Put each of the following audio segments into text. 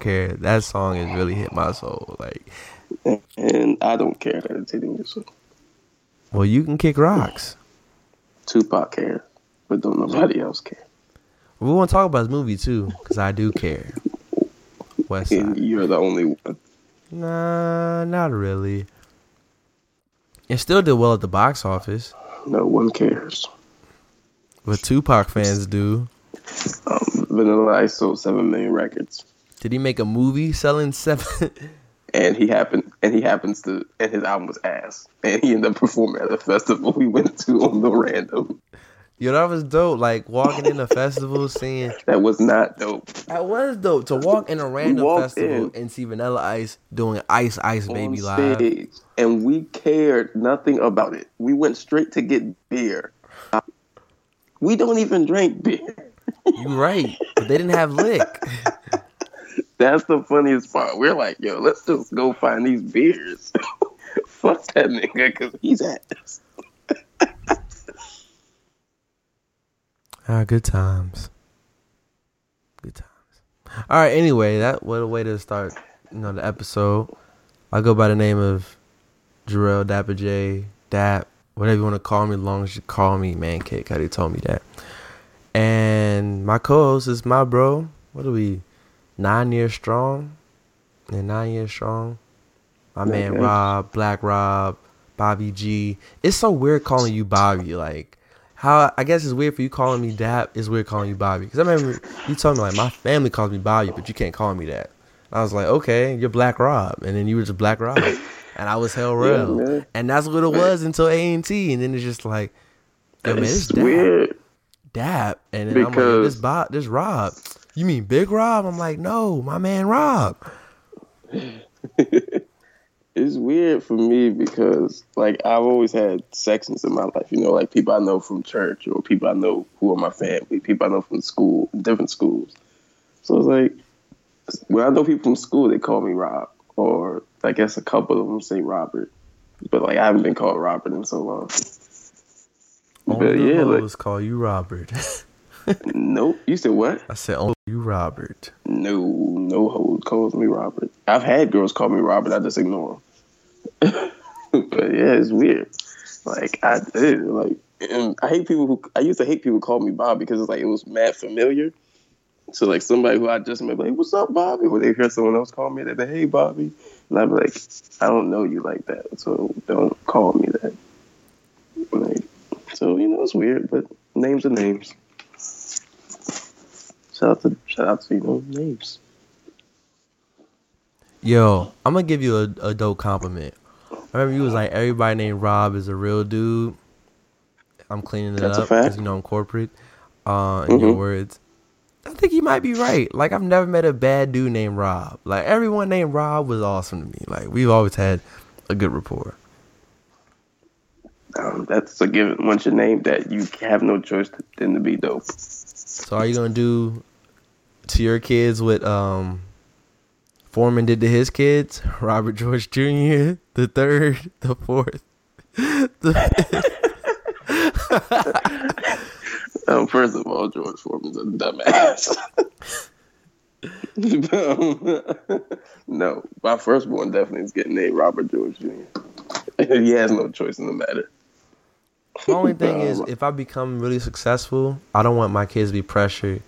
don't care. That song has really hit my soul. Like, And I don't care that it's hitting you. So well, you can kick rocks. Tupac cares, but don't nobody else care. We want to talk about this movie too, because I do care. West Side. you're the only one. Nah, not really. It still did well at the box office, No one cares. but Tupac fans do. Um, Vanilla Ice sold seven million records, Did he make a movie selling seven? and he happened and he happens to and his album was ass, and he ended up performing at a festival we went to on the random. Yo, that was dope. Like walking in a festival, seeing That was not dope. that was dope to walk in a random festival in. and see Vanilla Ice doing Ice Ice Baby live. and we cared nothing about it. We went straight to get beer. We don't even drink beer. You right, but they didn't have lick. That's the funniest part. We're like, yo, let's just go find these beers. Fuck that nigga, because he's ass. Ah, good times. Good times. All right. Anyway, that what a way to start. You know the episode. I go by the name of Jarrell Dapper J Dap, whatever you want to call me, long as you call me Man Cake. How they told me that. And my co-host is my bro. What are we? Nine years strong. And nine years strong. My man Rob, Black Rob, Bobby G. It's so weird calling you Bobby. Like how I guess it's weird for you calling me Dap. It's weird calling you Bobby. Because I remember you told me like my family calls me Bobby, but you can't call me that. I was like, okay, you're Black Rob, and then you were just Black Rob, and I was Hell Real, man. and that's what it was until A and T, and then it's just like, yo, man, it's Dap, weird. Dap, and then I'm like, this Because- Bob, this Rob. You mean Big Rob? I'm like, no, my man Rob. It's weird for me because, like, I've always had sections in my life. You know, like people I know from church or people I know who are my family, people I know from school, different schools. So it's like, when I know people from school, they call me Rob, or I guess a couple of them say Robert. But like, I haven't been called Robert in so long. Only But yeah, like, call you Robert. nope. You said what? I said only you Robert. No, no hold calls me Robert. I've had girls call me Robert. I just ignore them. but yeah, it's weird. Like I did. Like and I hate people who I used to hate people call me Bob because it's like it was mad familiar. So like somebody who I just met, like, "What's up, Bobby?" When they hear someone else call me that, they "Hey, Bobby," and I'm like, "I don't know you like that, so don't call me that." Like, so you know, it's weird, but names are names. Shout out to shout out to you know names. Yo, I'm gonna give you a, a dope compliment. I remember you was like everybody named Rob is a real dude. I'm cleaning it That's up because you know I'm corporate. Uh, in your Mhm. words, I think you might be right. Like I've never met a bad dude named Rob. Like everyone named Rob was awesome to me. Like we've always had a good rapport. Um, that's a given. Once you're named that, you have no choice than to be dope. So are you gonna do to your kids what um Foreman did to his kids? Robert George Jr., the third, the fourth, the fifth. Um, first of all, George Foreman's a dumbass. Um, no, my firstborn definitely is getting named Robert George Jr. he has no choice in the matter. The only thing is, if I become really successful, I don't want my kids to be pressured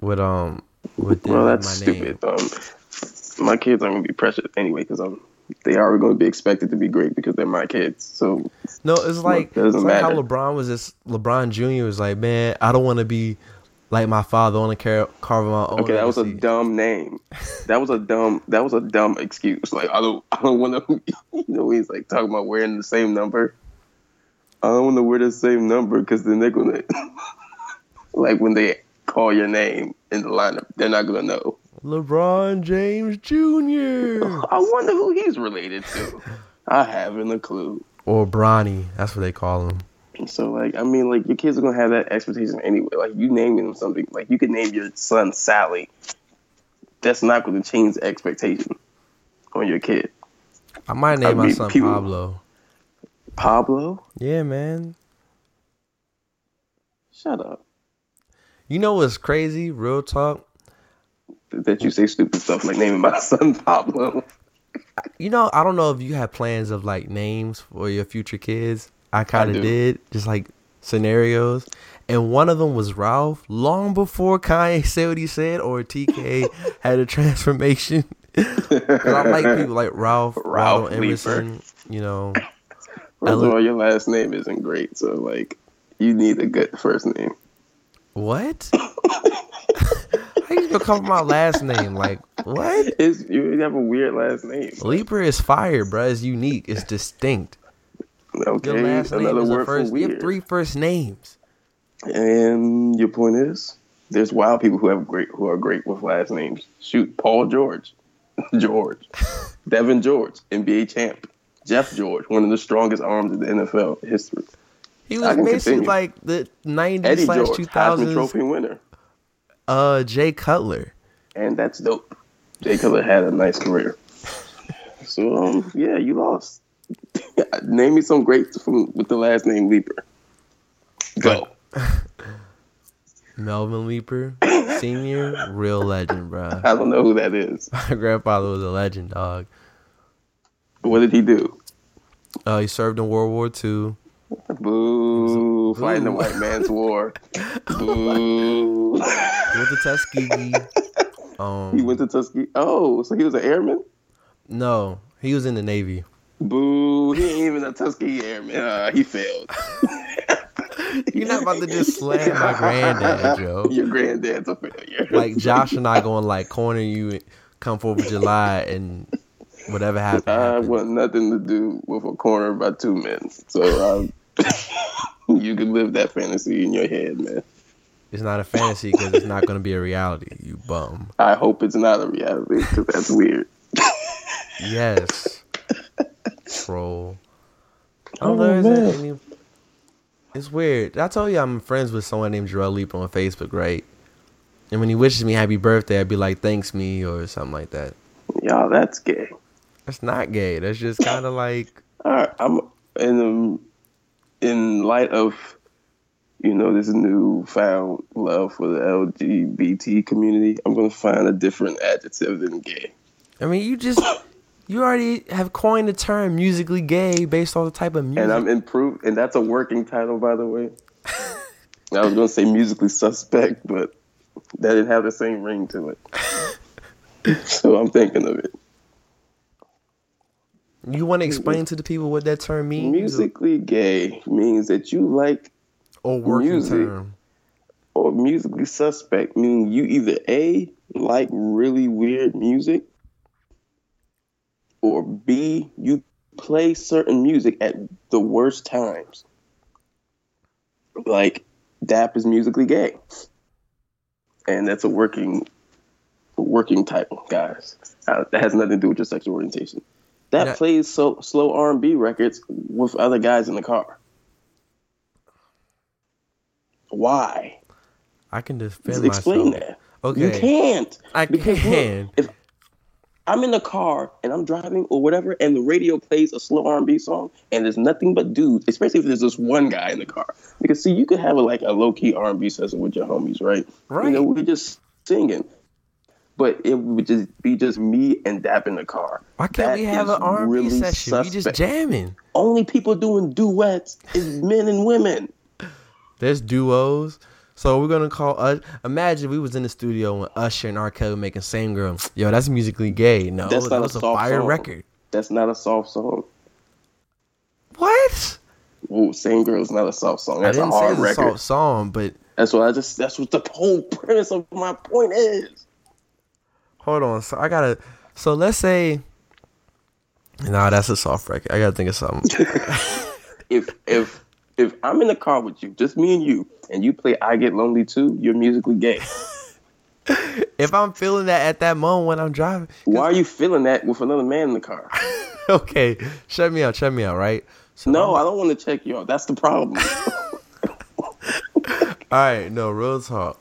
with um with well, that's my name. stupid. Um, my kids aren't gonna be pressured anyway because I'm. They are going to be expected to be great because they're my kids. So No, it's like it's like how. LeBron was this. LeBron Jr. was like, man, I don't want to be like my father. I want to car- carve my own. okay, that was a dumb name. That was a dumb. That was a dumb excuse. Like I don't. I don't want to. You know, he's like talking about wearing the same number. I don't want to wear the same number because then they're gonna. like when they call your name in the lineup, they're not gonna know. LeBron James Jr. I wonder who he's related to. I haven't a clue. or Bronny. That's what they call him. So like, I mean, like your kids are gonna have that expectation anyway. Like you naming them something, like you could name your son Sally. That's not gonna change the expectation on your kid. I might name I my mean, son people- Pablo. Pablo, Yeah, man. shut up. You know what's crazy? Real talk. That you say stupid stuff like naming my son Pablo. You know, I don't know if you have plans of like names for your future kids. I kind of did, just like scenarios. And one of them was Ralph, long before Kanye said what he said or TK had a transformation. I like people like Ralph, Ralph Ronald Emerson, you know. First of all, your last name isn't great, so like you need a good first name. What? How you gonna come my last name? Like, what? It's, you have a weird last name. Leaper is fire, bruh. It's unique. It's distinct. Okay, Your last name another is a word first. for You have three first names. And your point is, there's wild people who have great who are great with last names. Shoot, Paul George, George, Devean George, NBA champ, Jeff George, one of the strongest arms in the NFL history. He was basically continue. like the '90s Eddie slash 2000s. Trophy winner, Uh, Jay Cutler. and that's dope. Jay Cutler had a nice career. So um, yeah, you lost. Name me some greats from with the last name Leaper. Go. Melvin Leaper, senior, real legend, bro. I don't know who that is. My grandfather was a legend, dog. What did he do? Uh, he served in World War II. Boo! Fighting the white man's war. Boo! He went to Tuskegee. Um, he went to Tuskegee. Oh, so he was an airman? no, he was in the Navy. Boo! He ain't even a Tuskegee airman. Uh, he failed. You're not about to just slam my granddad, Joe. Your granddad's a failure. Like Josh and I going like corner you, come Fourth of July, and whatever happened. I happened. want nothing to do with a corner by two men. So um, you can live that fantasy in your head, man. It's not a fantasy because it's not going to be a reality. You bum. I hope it's not a reality because that's weird. Yes. Troll. Oh, Oh, there man. isn't any. It's weird. I told you I'm friends with someone named Joel Leaper on Facebook, right? And when he wishes me happy birthday, I'd be like, "Thanks me" or something like that. Y'all, that's gay. That's not gay. That's just kind of like All right, I'm in um, in light of you know this newfound love for the LGBT community. I'm gonna find a different adjective than gay. I mean, you just you already have coined the term musically gay based on the type of music. And I'm improved, and that's a working title, by the way. I was gonna say musically suspect, but that didn't have the same ring to it. so I'm thinking of it. You want to explain to the people what that term means? Musically gay means that you like or working music. term? or musically suspect meaning you either A like really weird music or B you play certain music at the worst times. Like DAP is musically gay. And that's a working working title, guys. Uh, that has nothing to do with your sexual orientation. That Yeah. plays so slow R&B records with other guys in the car. Why? I can defend Explain myself. that. Okay. You can't. I because look, can. if I'm in the car and I'm driving or whatever, and the radio plays a slow R&B song, and there's nothing but dudes, especially if there's just one guy in the car. Because see, you could have a, like a low key R&B session with your homies, right? Right. You know, we're just singing. But it would just be just me and Dap in the car. Why can't That we have an R&B really session? We just jamming. Only people doing duets is men and women. There's duos. So we're gonna call. Uh, imagine we was in the studio when Usher and R. Kelly making "Same Girl." Yo, that's musically gay. No, That's that not a was a, soft fire song. record. That's not a soft song. What? Ooh, Same Girl is not a soft song. That's I a didn't say hard it's a record. soft song, but That's what I just. That's what the whole premise of my point is. Hold on. So I gotta. So let's say. Nah, that's a soft record. I gotta think of something. If if if I'm in the car with you, just me and you, and you play "I Get Lonely Too," you're musically gay. if I'm feeling that at that moment when I'm driving, Why are you feeling that with another man in the car? okay, shut me out, shut me out, right? So No, I don't want to check you out. That's the problem. All right, no, real talk.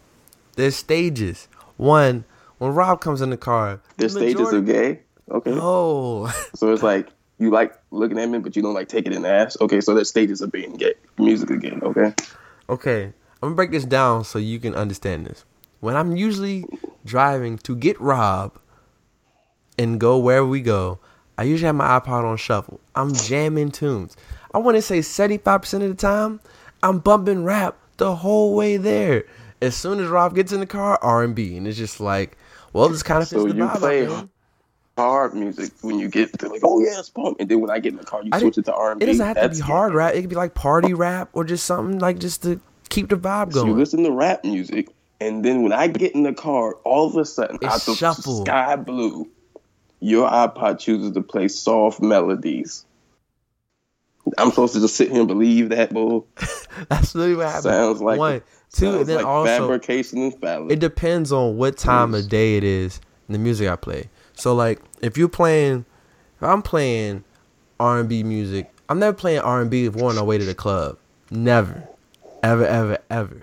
There's stages. One, when Rob comes in the car, There's stages of gay. Okay. Oh, So it's like you like looking at men, but you don't like taking it in the ass. Okay, so there's stages of being gay, music gay. Okay. okay. I'm gonna break this down so you can understand this. When I'm usually driving to get Rob and go wherever we go, I usually have my iPod on shuffle. I'm jamming tunes. I want to say 75% of the time, I'm bumping rap the whole way there. As soon as Rob gets in the car, R&B, and it's just like, well, this kind of fits So you vibe. Play hard music when you get to like, oh yeah, it's pump, and then when I get in the car, you I switch it to R and B. It doesn't have to be hard rap. It could be like party rap or just something like just to keep the vibe going. So you listen to rap music, and then when I get in the car, all of a sudden, It's out shuffle. sky blue, your iPod chooses to play soft melodies. I'm supposed to just sit here and believe that bull. That's literally what happened. Sounds like one, two, and then like also fabrication and fallacy. it depends on what time of day it is and the music I play. So like if you're playing, if I'm playing R and B music, I'm never playing R and B if we're on our way to the club. Never, ever, ever, ever.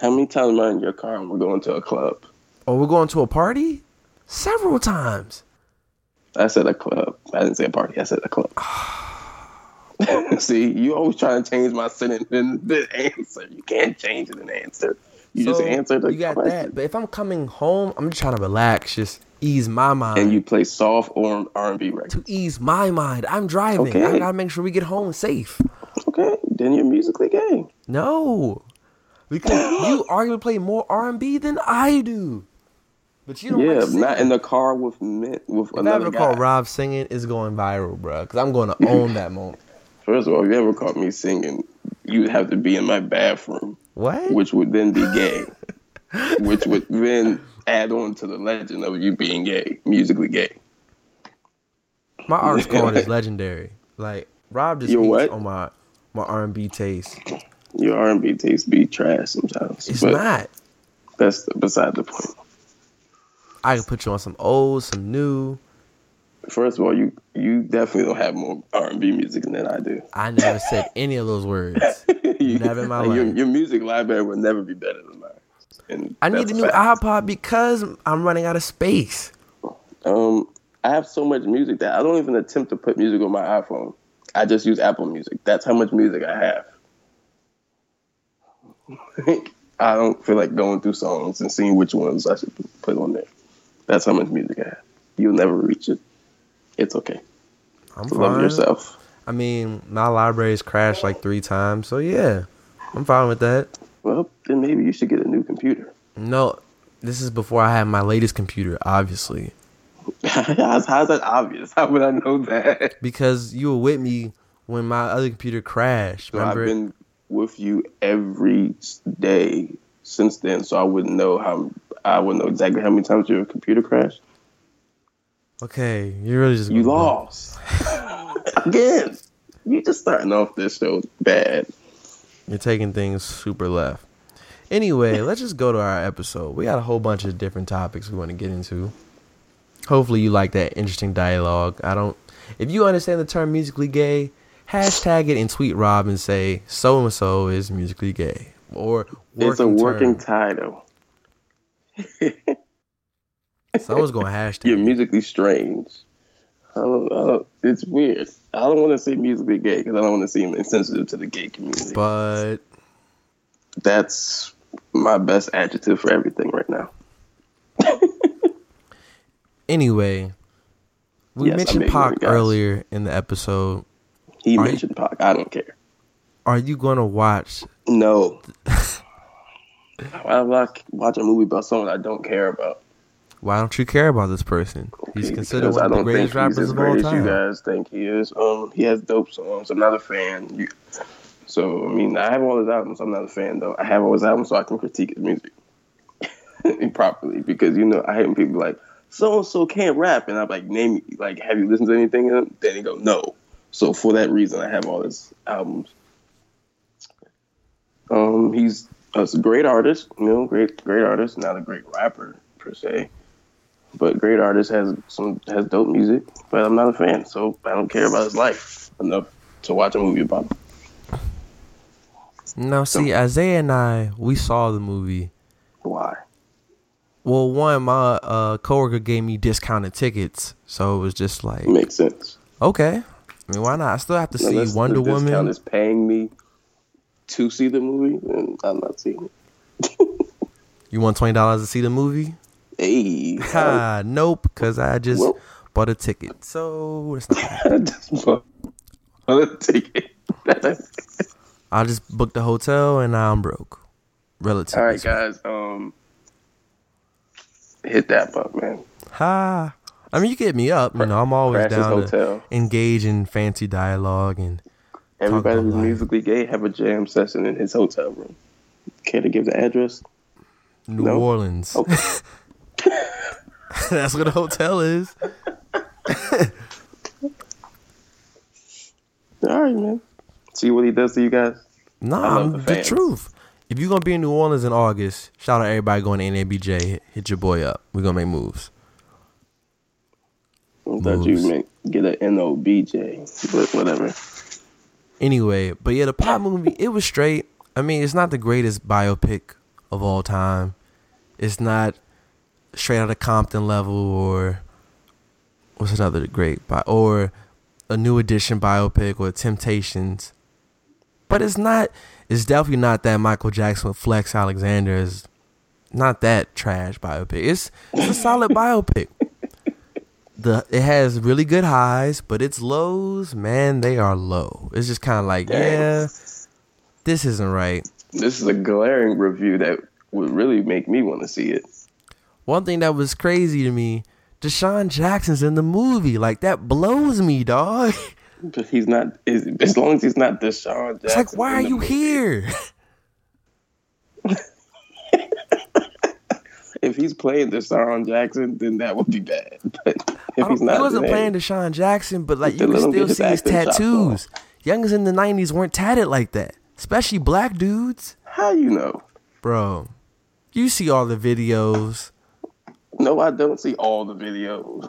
How many times am I in your car and we're going to a club? Or we're going to a party several times. I said a club. I didn't say a party. I said a club. See, you always trying to change my sentence in the answer. You can't change it in the answer. You just answer the You got question. that. But if I'm coming home, I'm just trying to relax, just ease my mind. And you play soft or R and B records. to ease my mind. I'm driving. Okay. I gotta make sure we get home safe. Okay, then you're musically gay. No, because you arguably play more R and B than I do. But you don't Yeah, like not in the car with men, with If I another ever guy. call Rob singing, is going viral, bro. Because I'm going to own that moment. First of all, if you ever caught me singing, you'd have to be in my bathroom, What? which would then be gay, which would then add on to the legend of you being gay, musically gay. My artist card is legendary. Like Rob just what? on my my R and B taste. Your R and B taste be trash sometimes, It's not. that's beside the point. I can put you on some old, some new. First of all, you you definitely don't have more R and B music than I do. I never said any of those words. You- Never in my like, Your, life. your music library will never be better than mine. And I need a new fact. iPod because I'm running out of space. Um, I have so much music that I don't even attempt to put music on my iPhone. I just use Apple Music. That's how much music I have. I don't feel like going through songs and seeing which ones I should put on there. That's how much music I have. You'll never reach it. It's okay. I'm Love fine. yourself. I mean, my library's crashed like three times, so yeah, I'm fine with that. Well, then maybe you should get a new computer. No, this is before I had my latest computer, obviously, how's, how's that obvious? How would I know that? because you were with me when my other computer crashed. So I've been with you every day since then, so I wouldn't know how. I wouldn't know exactly how many times your computer crashed. Okay, you're really just You lost again. You just starting off this show bad. You're taking things super left. Anyway, let's just go to our episode. We got a whole bunch of different topics we want to get into. Hopefully, you like that interesting dialogue. I don't. If you understand the term musically gay, hashtag it and tweet Rob and say so and so is musically gay or it's a working term. title. Someone's going to hashtag. You're musically strange. I don't, I don't, it's weird. I don't want to say musically gay because I don't want to seem insensitive to the gay community. But That's my best adjective for everything right now. Anyway, we Yes, mentioned Pac earlier in the episode. He Are you- mentioned Pac. I don't care. Are you gonna watch? No. I'm not watching a movie about someone I don't care about. Why don't you care about this person? He's considered Because one of the greatest rappers of all as you time. guys think he is. Um, he has dope songs. I'm not a fan. You, so I mean, I have all his albums. I'm not a fan though. I have all his albums so I can critique his music properly because you know I hate when people like so and so can't rap, and I'm like, name like, have you listened to anything? Then he go, no. So for that reason, I have all his albums. Um, he's a great artist, you know, great great artist, not a great rapper per se but great artist has some has dope music. But I'm not a fan, so I don't care about his life enough to watch a movie about him. Now, see, Isaiah and I, we saw the movie. Why? Well, one, my uh, coworker gave me discounted tickets, so it was just like, Makes sense. okay. I mean, why not? I still have to see Wonder the discount Woman. is paying me to see the movie, and I'm not seeing it. You want twenty dollars to see the movie? Hey, Ha, nope, because I just Well- bought a ticket. So it's not. I just bought a ticket. I just booked the hotel and now I'm broke. Relatively. All right, guys. Um, hit that up, man. Ha. I mean, you get me up. You know, I'm always Crash's down to Hotel. engage in fancy dialogue and Everybody who's musically gay have a jam session in his hotel room. Care to give the address? New No? Orleans. Okay. That's what a hotel is. All right, man. See what he does to you guys. Nah, I love I'm the the, truth. If you're gonna be in New Orleans in August, shout out everybody going to NABJ. Hit, hit your boy up. We're gonna make moves. I thought you meant get a NOBJ, but whatever. Anyway, but yeah, the Pac movie, it was straight. I mean, it's not the greatest biopic of all time. It's not straight out of Compton level or what's another great bi- or a new edition biopic or Temptations. But it's not it's definitely not that Michael Jackson with Flex Alexander is not that trash biopic. It's it's a solid biopic. The it has really good highs, but its lows, man, they are low. It's just kind of like, Dang. yeah, this isn't right. This is a glaring review that would really make me want to see it. One thing that was crazy to me, DeSean Jackson's in the movie. Like that blows me, dog. But he's not. As long as he's not DeSean Jackson. It's like, why are you movie. here? If he's playing DeSean Jackson, then that would be bad. But if he's he wasn't then, playing DeSean Jackson, but like you can still see his tattoos. Youngers in the '90s weren't tatted like that, especially black dudes, How you know? bro. You see all the videos. No, I don't see all the videos.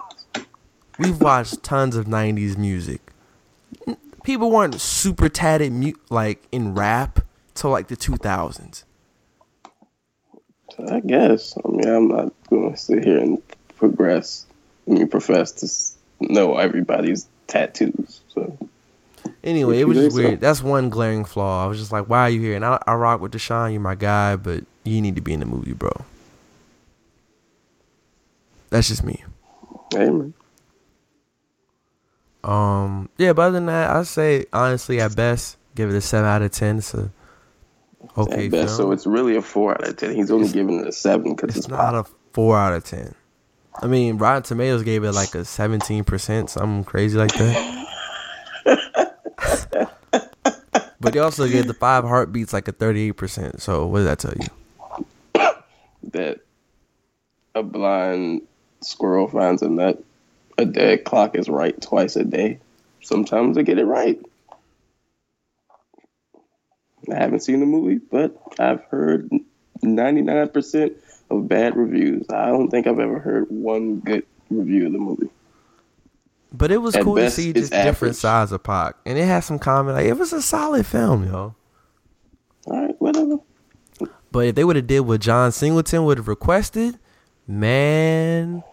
We've watched tons of '90s music. People weren't super tatted, mu- like in rap, till like the 2000s. I guess. I mean, I'm not going to sit here and progress. I mean, profess to know everybody's tattoos. So Anyway, it was just say so. weird. That's one glaring flaw. I was just like, why are you here? And I, I rock with DeSean. You're my guy, but you need to be in the movie, bro. That's just me. man. Um, yeah, but other than that, I say honestly, at best, give it a seven out of ten. It's a okay At best, film. so it's really a four out of ten. He's only giving it a seven because it's it's, not pop. a four out of ten. I mean, Rotten Tomatoes gave it like a seventeen percent, something crazy like that. but they also gave the five heartbeats like a thirty-eight percent. So what does that tell you? that a blind squirrel finds a nut. A dead clock is right twice a day. Sometimes they get it right. I haven't seen the movie, but I've heard 99% of bad reviews. I don't think I've ever heard one good review of the movie. But it was At cool best, to see just different average. sides of Pac, and it had some comment. Like it was a solid film, yo. All right, whatever. But if they would have did what John Singleton would have requested, man,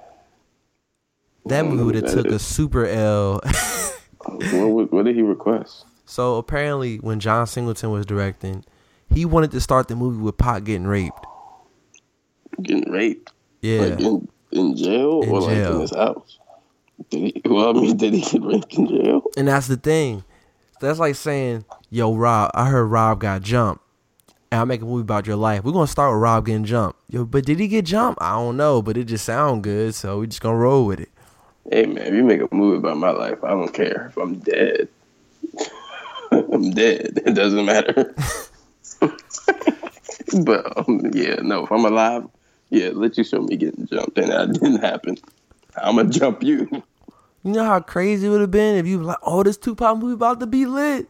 that oh, movie would have took a super L. What, what, what did he request? so apparently, when John Singleton was directing, he wanted to start the movie with Pac getting raped. Getting raped? Yeah, Like, getting In jail In or like jail. in his house? Did he? Well, I mean, did he get raped in jail? And that's the thing. That's like saying, "Yo, Rob, I heard Rob got jumped, and I make a movie about your life. We're gonna start with Rob getting jumped. Yo, but did he get jumped? I don't know, but it just sound good, so we just gonna roll with it. Hey man, if you make a movie about my life, I don't care if I'm dead. I'm dead. It doesn't matter. but um, yeah, no, if I'm alive, yeah, let you show me getting jumped, and that didn't happen. I'm gonna jump you. You know how crazy it would have been if you like, "Oh, this Tupac movie about to be lit."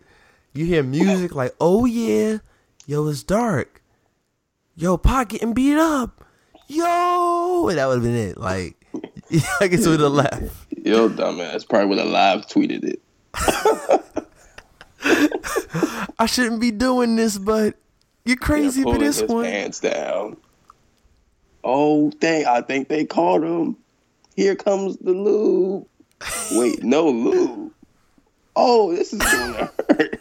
You hear music like, "Oh yeah, yo, it's dark. Yo, Pac getting beat up. Yo," and that would have been it. Like, I guess would have left. Yo, dumbass, probably would have live tweeted it. I shouldn't be doing this, but you're crazy for this his one. pants down. Oh, dang! I think they caught him. Here comes the lube. Wait, no lube. Oh, this is gonna hurt.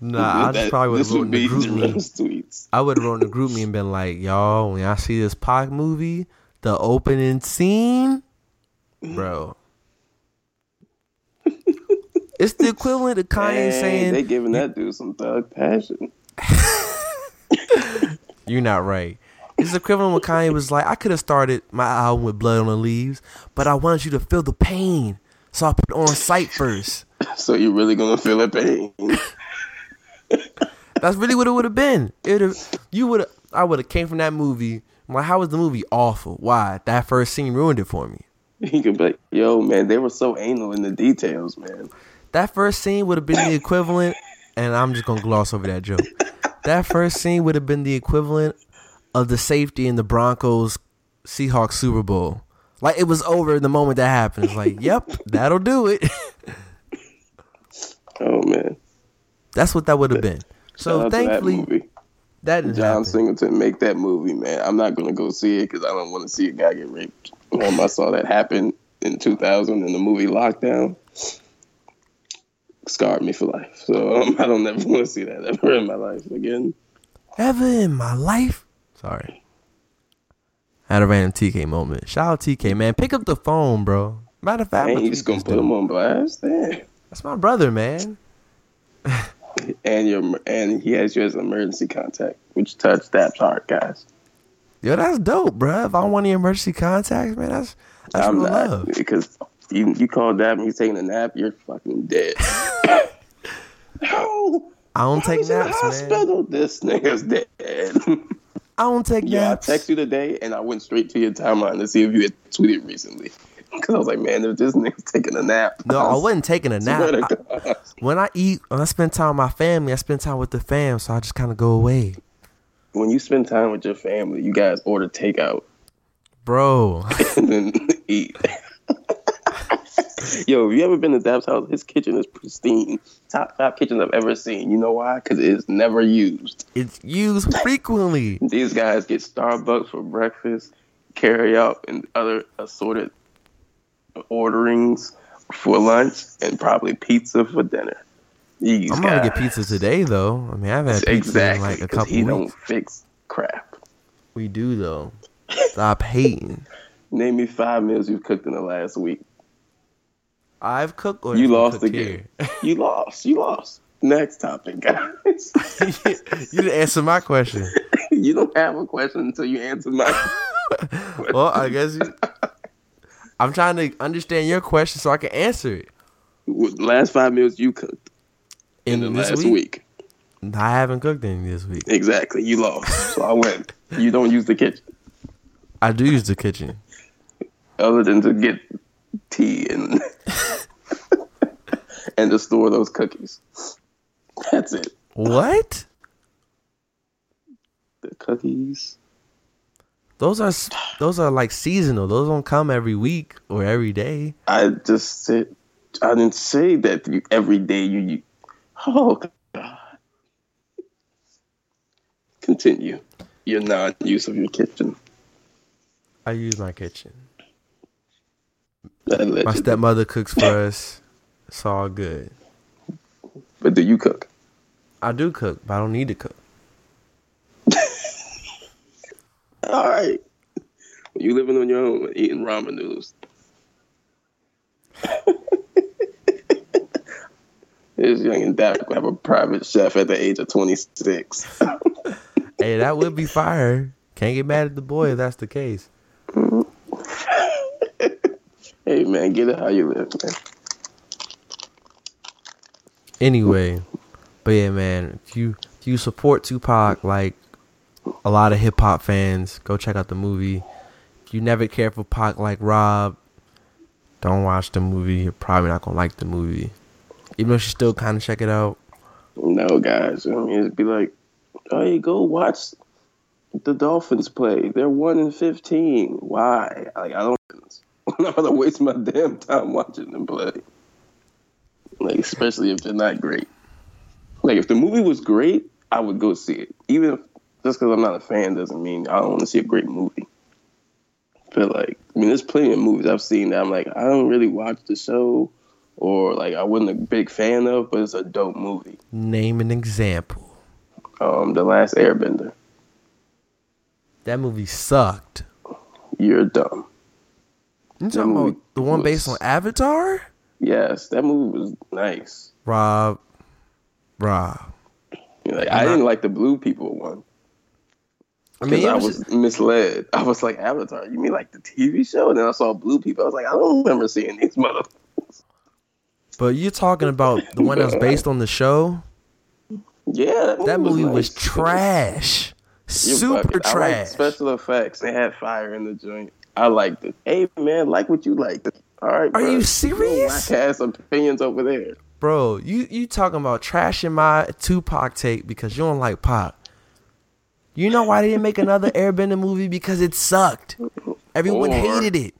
Nah, I just That- probably would have wrote the GroupMe. Tweets. I would have wrote the GroupMe and been like, "Y'all, when I see this Pac movie, the opening scene, bro." It's the equivalent of Kanye Dang, saying, they giving that dude some thug passion. You're not right. It's the equivalent when Kanye was like, I could have started my album with Blood on the Leaves, but I wanted you to feel the pain. So I put it on sight first. So you're really gonna feel the pain? That's really what it would have been. It you would I would have came from that movie. I'm like, how was the movie awful? Why? That first scene ruined it for me. He could be like, "Yo, man, they were so anal in the details, man." That first scene would have been the equivalent, and I'm just gonna gloss over that joke. That first scene would have been the equivalent of the safety in the Broncos Seahawks Super Bowl. Like it was over the moment that happened. It's like, yep, that'll do it. Oh man, That's what that would have been. So thankfully. That didn't John happen. Singleton make that movie, man. I'm not gonna go see it because I don't want to see a guy get raped. Um, I saw that happen in 2000 in the movie Lockdown. Scarred me for life. So um, I don't ever want to see that ever in my life again. Ever in my life. Sorry. I had a random TK moment. Shout out TK, man. Pick up the phone, bro. Matter of fact, I'm you gonna just gonna put him on blast, damn. That's my brother, man. And your and he has you as an emergency contact, which touched Dap's heart, guys. Yo, that's dope, bro. If I want any emergency contacts, man, that's that's I'm real not love. because you you call Dap and he's taking a nap, you're fucking dead. no, I don't I take was in the naps, man. hospital. This nigga's dead. I don't take yeah, I naps. text you today and I went straight to your timeline to see if you had tweeted recently. Because I was like, man, if this nigga's taking a nap. No, I wasn't taking a nap. I- when I eat, when I spend time with my family, I spend time with the fam, so I just kind of go away, when you spend time with your family, you guys order takeout bro. and then eat. Yo, have you ever been to Dap's house? His kitchen is pristine. Top five kitchens I've ever seen. You know why? Because it's never used. It's used frequently. These guys get Starbucks for breakfast, carry out, and other assorted orderings for lunch, and probably pizza for dinner. These I'm gonna get pizza today, though. I mean, I've had pizza exactly in like a couple he weeks. don't fix crap. We do though. Stop hating. Name me five meals you've cooked in the last week. I've cooked or You lost cooked again. You lost. You lost. Next topic, guys. you didn't answer my question. you don't have a question until you answer my. Well, I guess you. I'm trying to understand your question so I can answer it. last five meals you cooked in, In the last week? week. I haven't cooked any this week. Exactly. You lost. So I win. You don't use the kitchen I do use the kitchen. other than to get tea and and to store those cookies. That's it. What? The cookies. Those are those are like seasonal. Those don't come every week or every day. I just said I didn't say that you, every day you, you. Oh God. Continue your non-use of your kitchen. I use my kitchen. Allegedly. My stepmother cooks for us. It's all good. But do you cook? I do cook, but I don't need to cook. All right. You living on your own, eating ramen noodles. this young and Dak have a private chef at the age of 26. Hey, that would be fire. Can't get mad at the boy if that's the case. hey man, get it how you live, man. Anyway, but yeah, man, if you if you support Tupac like a lot of hip hop fans, go check out the movie. If you never care for Pac like Rob, don't watch the movie. You're probably not gonna like the movie, even though you still kind of check it out. No, guys. I mean, it'd be like, hey, go watch the Dolphins play. They're one in fifteen. Why? Like, I don't. I'm not gonna waste my damn time watching them play. Like, especially if they're not great. Like, if the movie was great, I would go see it. Even if, just because I'm not a fan doesn't mean I don't want to see a great movie. But like, I mean, there's plenty of movies I've seen that I'm like, I don't really watch the show, or like I wasn't a big fan of, but it's a dope movie. Name an example. Um, The Last Airbender. That movie sucked. You're dumb. You talking about the one based on Avatar? Yes, that movie was nice. Rob, Rob. Like, I didn't like the Blue People one I mean, I was, was misled. I was like, Avatar, you mean like the TV show? And then I saw Blue People. I was like, I don't remember seeing these motherfuckers. but you're talking about the one that was based on the show. Yeah, That movie was nice. trash, super. I trash. special effects. They had fire in the joint. I liked it. Hey man, like what you liked. All right. Are bro. you serious? Whack ass opinions over there. Bro, you you talking about trashing my Tupac tape because you don't like Pac. You know why they didn't make another Airbender movie? Because it sucked. Everyone Or- hated it.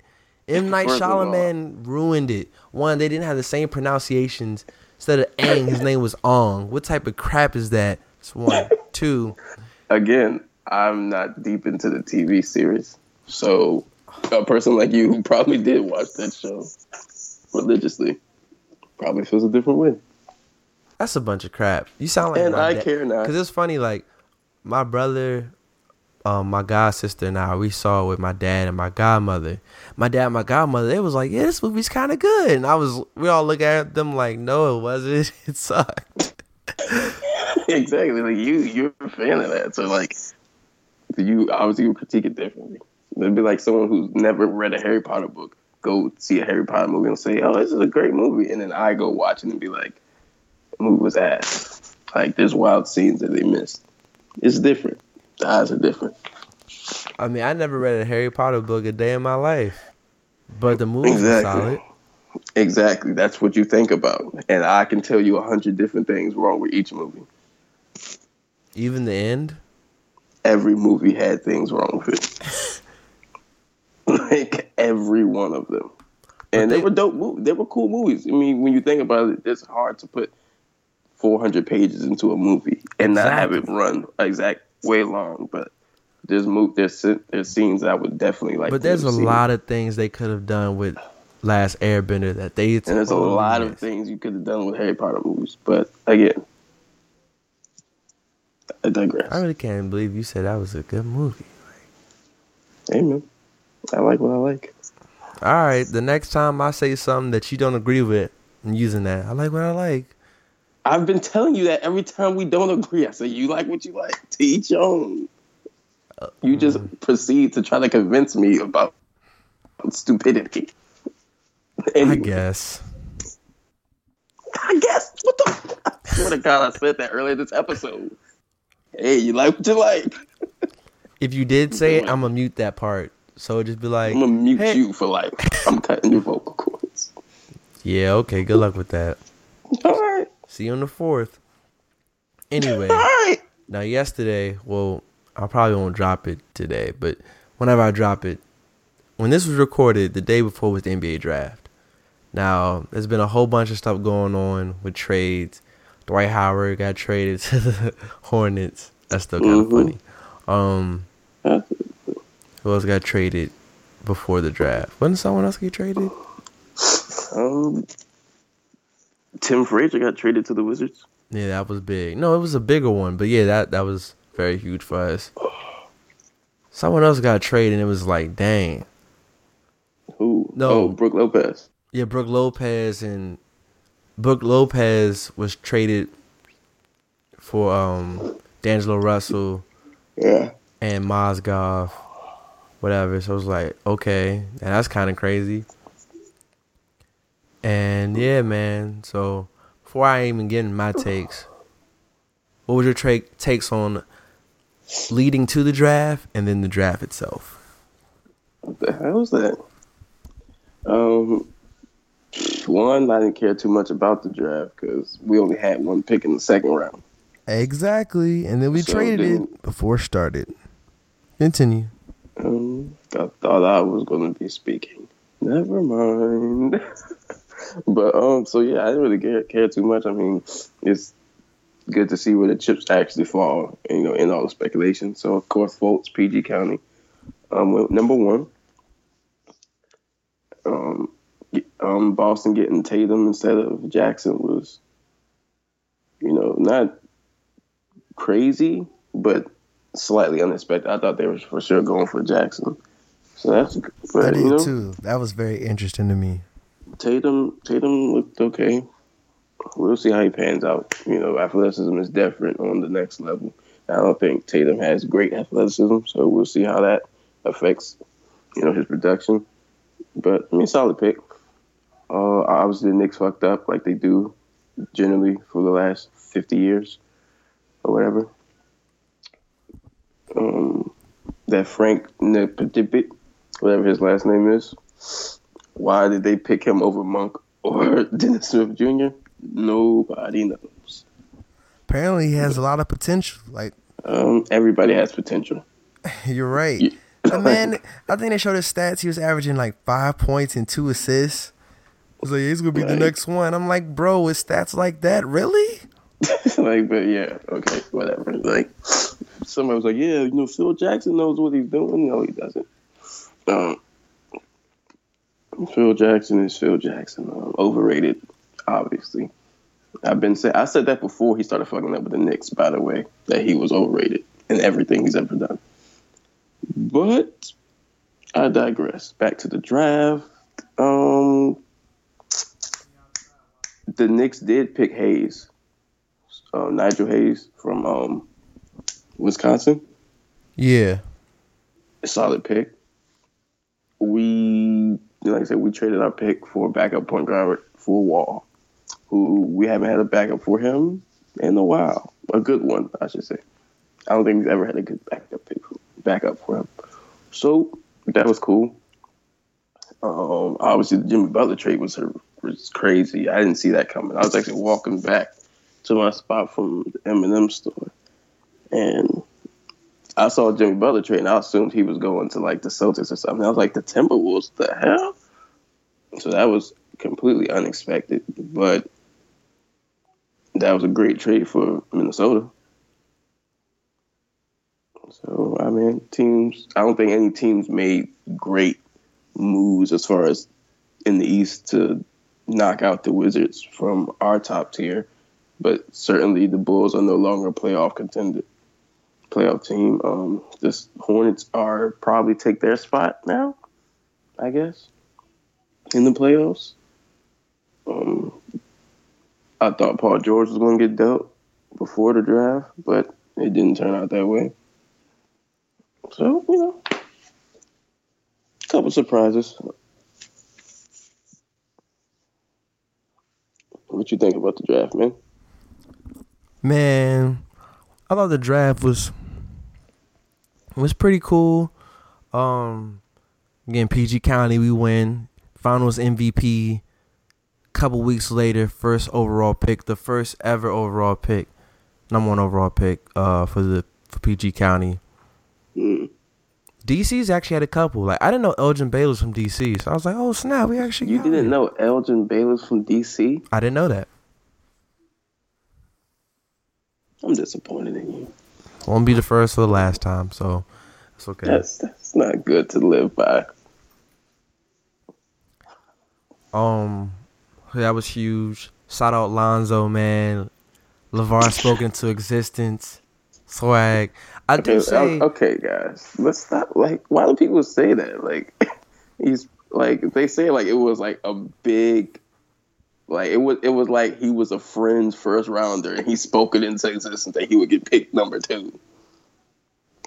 M. Night Shyamalan ruined it. One, they didn't have the same pronunciations. Instead of Aang, his name was Ong. What type of crap is that? That's one. Two, Again, I'm not deep into the TV series, so a person like you who probably did watch that show religiously probably feels a different way. that's a bunch of crap. You sound like And I dad. care not. Cause it's funny, like my brother, um, my god sister and I, we saw it with my dad and my godmother. My dad, and my godmother, they was like, "Yeah, this movie's kind of good," and I was, we all look at them like, "No, it wasn't. It sucked." exactly. Like you, you're a fan of that, so like you obviously would critique it differently. It'd be like someone who's never read a Harry Potter book go see a Harry Potter movie and say, "Oh, this is a great movie," and then I go watch it and be like, "The movie was ass." Like there's wild scenes that they missed. It's different. The eyes are different. I mean, I never read a Harry Potter book a day in my life, but the movie was Exactly. solid. Exactly. That's what you think about, and I can tell you a hundred different things wrong with each movie. Even the end. every movie had things wrong with it. like every one of them. And they, they- were dope movies. They were cool movies. I mean, when you think about it, it's hard to put 400 pages into a movie and not have it run exact way long. But there's move there's there's scenes that I would definitely like. But there's a seen. lot of things they could have done with Last Airbender that they. and there's a lot of things you could have done with Harry Potter movies. But again, I digress. I really can't believe you said that was a good movie. Amen. I like what I like. All right, the next time I say something that you don't agree with, I'm using that. I like what I like. I've been telling you that every time we don't agree. I say you like what you like. To each your own. You mm-hmm. just proceed to try to convince me about stupidity. I guess. I guess. What the? I swear to God, I said that earlier this episode. Hey, you like what you like? If you did say it, I'm gonna mute that part. So just be like, I'm gonna mute Hey. you for life. I'm cutting your vocal cords. yeah, okay, good luck with that. All right, See you on the fourth. Anyway, right. now yesterday, well, I probably won't drop it today, but whenever I drop it, when this was recorded, the day before was the NBA draft. Now, there's been a whole bunch of stuff going on with trades. Dwight Howard got traded to the Hornets. That's still kind of Mhm. funny. Um, who else got traded before the draft? Wasn't someone else get traded? Um, Tim Frazier got traded to the Wizards. Yeah, that was big. No, it was a bigger one, but yeah, that that was very huge for us. someone else got traded, and it was like, dang. Who? No. Oh, Brooke Lopez. Yeah, Brooke Lopez and Brooke Lopez was traded for um D'Angelo Russell Yeah. and Mozgov, whatever. So it was like, okay, and that's kind of crazy. And yeah, man. So before I even get in my takes, what was your tra- takes on leading to the draft and then the draft itself? What the hell is that? Um, one, I didn't care too much about the draft because we only had one pick in the second round. Exactly, and then we So traded then- it before it started. Continue. Um, I thought I was going to be speaking. Never mind. but um, so yeah, I didn't really care, care too much. I mean, it's good to see where the chips actually fall. You know, in all the speculation. So of course, Fultz, PG County, um, number one. Um, um, Boston getting Tatum instead of Jackson was, you know, not crazy, but slightly unexpected. I thought they were for sure going for Jackson. So that's, I but you know, too. That was very interesting to me. Tatum, Tatum looked okay. We'll see how he pans out. You know, athleticism is different on the next level. I don't think Tatum has great athleticism, so we'll see how that affects, you know, his production. But I mean, solid pick. Uh, obviously, the Knicks fucked up like they do generally for the last fifty years or whatever. Um, that Frank Nepetipit, whatever his last name is, why did they pick him over Monk or Dennis Smith Jr.? Nobody knows. Apparently, he has a lot of potential. Like Um, everybody has potential. you're right. Yeah. The man, I think they showed his stats. He was averaging like five points and two assists. I was like, he's gonna be the next one. I'm like, bro, with stats like that, really? like, but yeah, okay, whatever. Like, somebody was like, yeah, you know, Phil Jackson knows what he's doing. No, he doesn't. Um, Phil Jackson is Phil Jackson. Um, overrated, obviously. I've been say I said that before he started fucking up with the Knicks. By the way, that he was overrated in everything he's ever done. But I digress. Back to the draft. Um, the Knicks did pick Hayes uh, Nigel Hayes from um, Wisconsin. Yeah. A solid pick. We, like I said, we traded our pick for backup point guard for Wall, who we haven't had a backup for him in a while. A good one, I should say. I don't think we've ever had a good backup pick, backup for him. So that was cool. Um, obviously, the Jimmy Butler trade was was crazy. I didn't see that coming. I was actually walking back to my spot from the M&M store, and I saw Jimmy Butler trade, and I assumed he was going to like the Celtics or something. I was like, the Timberwolves, the hell? So that was completely unexpected, but that was a great trade for Minnesota. So I mean, teams. I don't think any teams made great moves as far as in the East to knock out the Wizards from our top tier but certainly the Bulls are no longer a playoff contender, playoff team. Um, the Hornets are probably take their spot now, I guess, in the playoffs. Um, I thought Paul George was going to get dealt before the draft, but it didn't turn out that way. So you know, a couple surprises. What you think about the draft, man? Man, I thought the draft was was pretty cool. Um, again, PG County, we win. Finals MVP. A couple weeks later, first overall pick, the first ever overall pick, number one overall pick, uh, for the for PG County. Mm. DC's actually had a couple. Like I didn't know Elgin Baylor's from DC, so I was like, oh snap, we actually. You didn't him. know Elgin Baylor's from DC? I didn't know that. I'm disappointed in you. Won't be the first or the last time, so it's okay. That's that's not good to live by. Um, that was huge. Shout out Lonzo, man. LaVar spoke into existence. swag. I do Okay, say okay, guys, let's stop. Like, why do people say that? Like, he's like they say like it was like a big, like it was it was like he was a friend's first rounder and he spoke it into existence that he would get picked number two.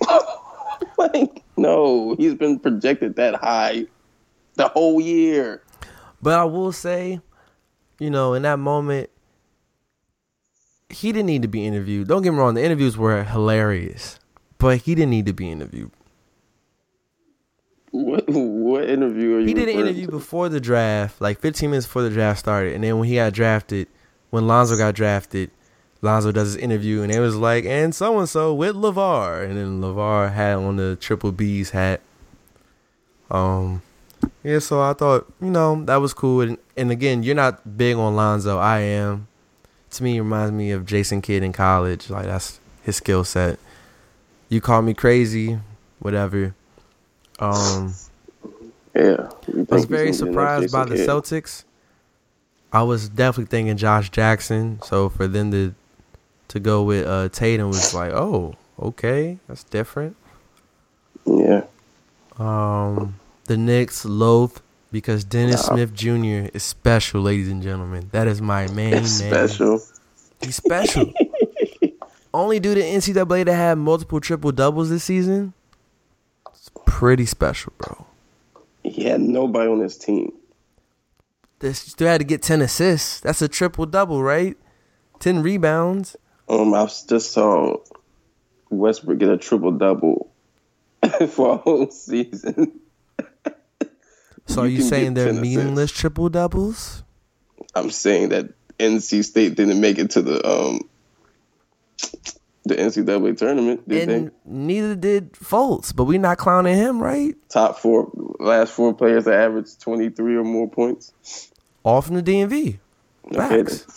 like, no, he's been projected that high the whole year. But I will say, you know, in that moment, he didn't need to be interviewed. Don't get me wrong, the interviews were hilarious, but he didn't need to be interviewed. What what interview are you? He did an interview to? before the draft, like 15 minutes before the draft started, and then when he got drafted, when Lonzo got drafted, Lonzo does his interview, and it was like, and so and so with LaVar, and then LaVar had on the triple B's hat. Um, yeah, so I thought, you know, that was cool, and, and again, you're not big on Lonzo. I am. To me, it reminds me of Jason Kidd in college. Like that's his skill set. You call me crazy, whatever. Um. Yeah, I was very gonna be the next surprised by the. Celtics. I was definitely thinking Josh Jackson. So for them to to go with uh, Tatum was like, oh, okay, that's different. Yeah, Um, the Knicks loath because Dennis Nah. Smith Jr. is special, ladies and gentlemen. That is my main man. special. He's special. Only due to NCAA to have multiple triple doubles this season. It's pretty special, bro. He had nobody on his team. This still had to get ten assists. That's a triple double, right? Ten rebounds. Um, I just saw Westbrook get a triple double for a whole season. So are You you saying they're meaningless triple doubles? I'm saying that NC State didn't make it to the um the NCAA tournament, did And they? neither did Fultz, but we're not clowning him, right? Top four, last four players that averaged 23 or more points. All from the DMV. Okay, Facts. then.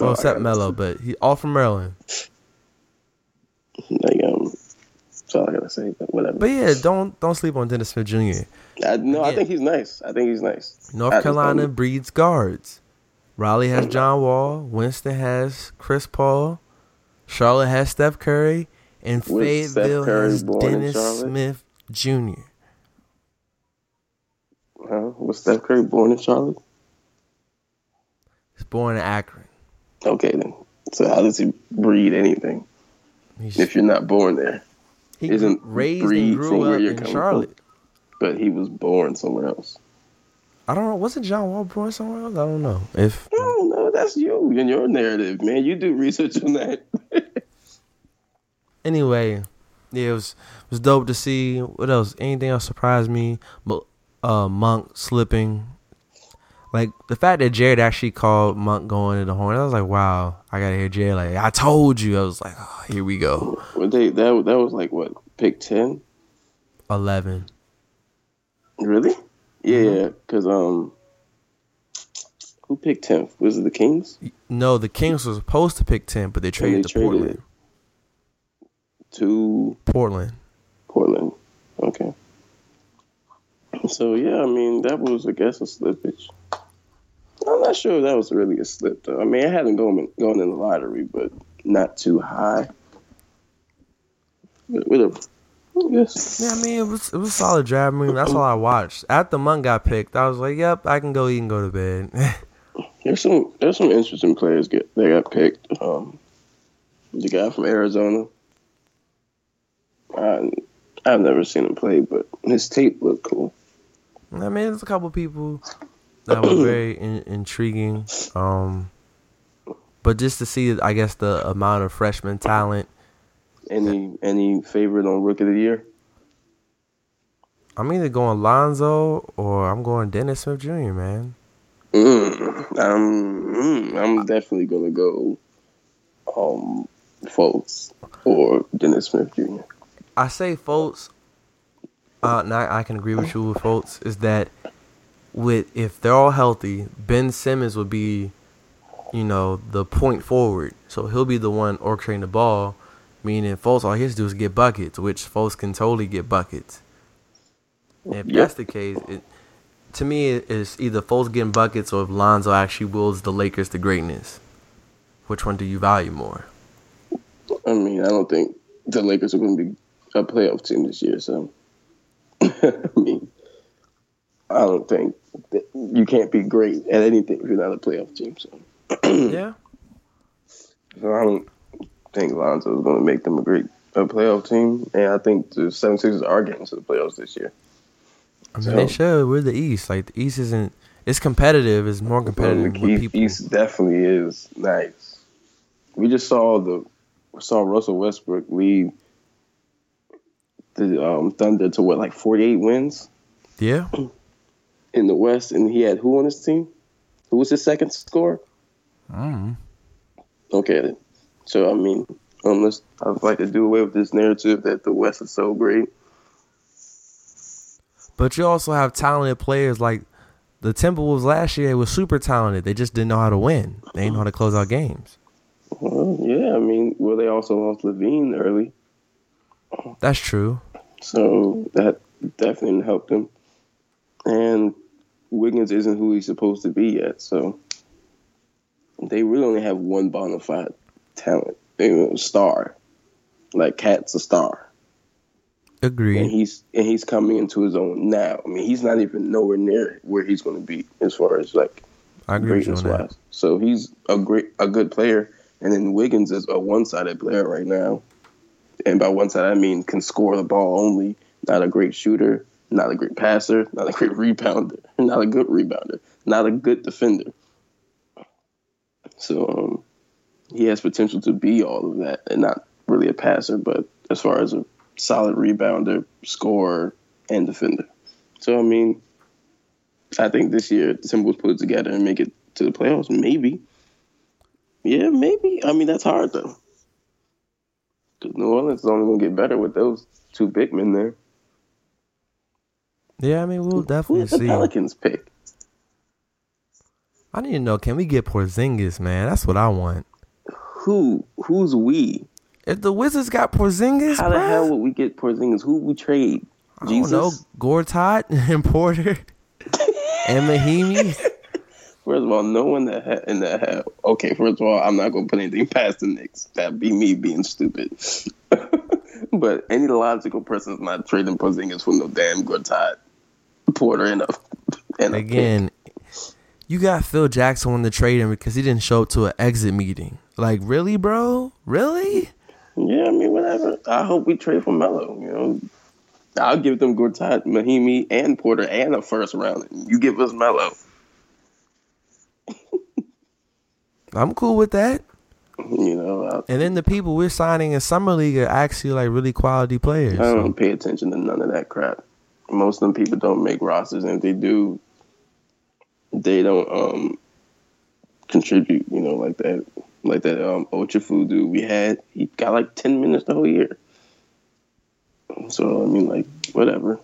Well, except Melo, but he all from Maryland. Like, um, that's all I gotta say. But whatever. But yeah, don't don't sleep on Dennis Smith Jr. I, no, I think he's nice. I think he's nice. North just Carolina breeds guards. Raleigh has John Wall. Winston has Chris Paul. Charlotte has Steph Curry. And Steph Fayetteville Curry has Dennis Smith Jr. Huh? Was Steph Curry born in Charlotte? He's born in Akron. Okay, then. So how does he breed anything He's, if you're not born there? he isn't raised and from grew where up you're in coming Charlotte. But he was born somewhere else. I don't know. Wasn't John Wall born somewhere else? I don't know. If I don't know. That's you and your narrative, man. You do research on that. anyway, yeah, it was it was dope to see. What else? Anything else surprised me? But uh, Monk slipping. Like the fact that Jared actually called Monk going to the horn, I was like, wow, I gotta hear Jared. Like, I told you. I was like, oh, here we go. Well, they that that was like what pick ten? Eleven. Really? Yeah, Mm-hmm. because um, who picked tenth? Was it the Kings? No, the Kings were supposed to pick ten, but they traded they to traded Portland. To Portland. Portland. Okay. So yeah, I mean that was I guess a slippage. I'm not sure if that was really a slip though. I mean I hadn't gone gone in the lottery, but not too high. With whatever. Guess. Yeah, I mean it was it was a solid draft. I mean that's all I watched. After Monk got picked, I was like, yep, I can go eat and go to bed. There's some there's some interesting players get they got picked. Um, the guy from Arizona. I I've never seen him play, but his tape looked cool. I mean, there's a couple people that were very in, intriguing. Um, but just to see, I guess the amount of freshman talent. Any any favorite on Rookie of the Year? I'm either going Lonzo or I'm going Dennis Smith Jr. Man, Mm, I'm mm, I'm definitely gonna go um Fultz or Dennis Smith Jr. I say Fultz. Uh, now I can agree with you with Fultz. Is that with if they're all healthy, Ben Simmons would be, you know, the point forward. So he'll be the one orchestrating the ball. Meaning Fultz, all he has to do is get buckets, which Fultz can totally get buckets. If Yep. that's the case, it, to me it's either Fultz getting buckets or if Lonzo actually wills the Lakers to greatness. Which one do you value more? I mean, I don't think the Lakers are going to be a playoff team this year. So, I mean, I don't think that you can't be great at anything if you're not a playoff team. So, yeah. so I don't think Lonzo is going to make them a great a playoff team, and I think the 76ers are getting to the playoffs this year. I mean, So- they should. We're the East. Like the East isn't. It's competitive. It's more competitive the East, people. East definitely is nice. We just saw the saw Russell Westbrook lead the um, Thunder to what like 48 wins Yeah. in the West, and he had who on his team? Who was his second scorer? Mm. Okay, then. So I mean, unless I'd like to do away with this narrative that the West is so great. But you also have talented players like the Timberwolves last year it was super talented. They just didn't know how to win. They didn't know how to close out games. Well, yeah, I mean, well, they also lost LaVine early, That's true. so that definitely helped them. And Wiggins isn't who he's supposed to be yet, so they really only have one bona fide talent, you know, star. Like Cat's a star, and he's and he's coming into his own now. I mean, he's not even nowhere near where he's going to be as far as like I agree with you on greatness wise. So he's a great, a good player, and then Wiggins is a one-sided player right now. And by one side, I mean can score the ball only, not a great shooter, not a great passer, not a great rebounder, not a good rebounder, not a good defender. So um, he has potential to be all of that, and not really a passer, but as far as a solid rebounder, scorer, and defender. So I mean, I think this year the Timberwolves put it together and make it to the playoffs. Maybe. Yeah, maybe. I mean, that's hard though. Because New Orleans is only going to get better with those two big men there. Yeah, I mean we'll definitely did the see. Pelicans pick? I need to know. Can we get Porzingis, man? That's what I want. Who? Who's we? If the Wizards got Porzingis, How the bruh, hell would we get Porzingis? Who would we trade? I don't know. Gortat and Porter and Mahinmi. First of all, no one that ha- in the hell. Okay, first of all, I'm not going to put anything past the Knicks. That'd be me being stupid. but any logical person is not trading Porzingis for no damn Gortat, Porter, and a and a. Again, you got Phil Jackson wanting to trade him because he didn't show up to an exit meeting. Like, really, bro? Really? Yeah, I mean, whatever. I hope we trade for Melo. You know, I'll give them Gortat, Mahinmi, and Porter, and a first round. You give us Melo. I'm cool with that. You know, I, And then the people we're signing in summer league are actually like really quality players. I don't pay attention to none of that crap. Most of them people don't make rosters, and if they do, they don't um contribute. You know, like that, like that um Ochefu dude we had. He got like ten minutes the whole year. So I mean, like whatever.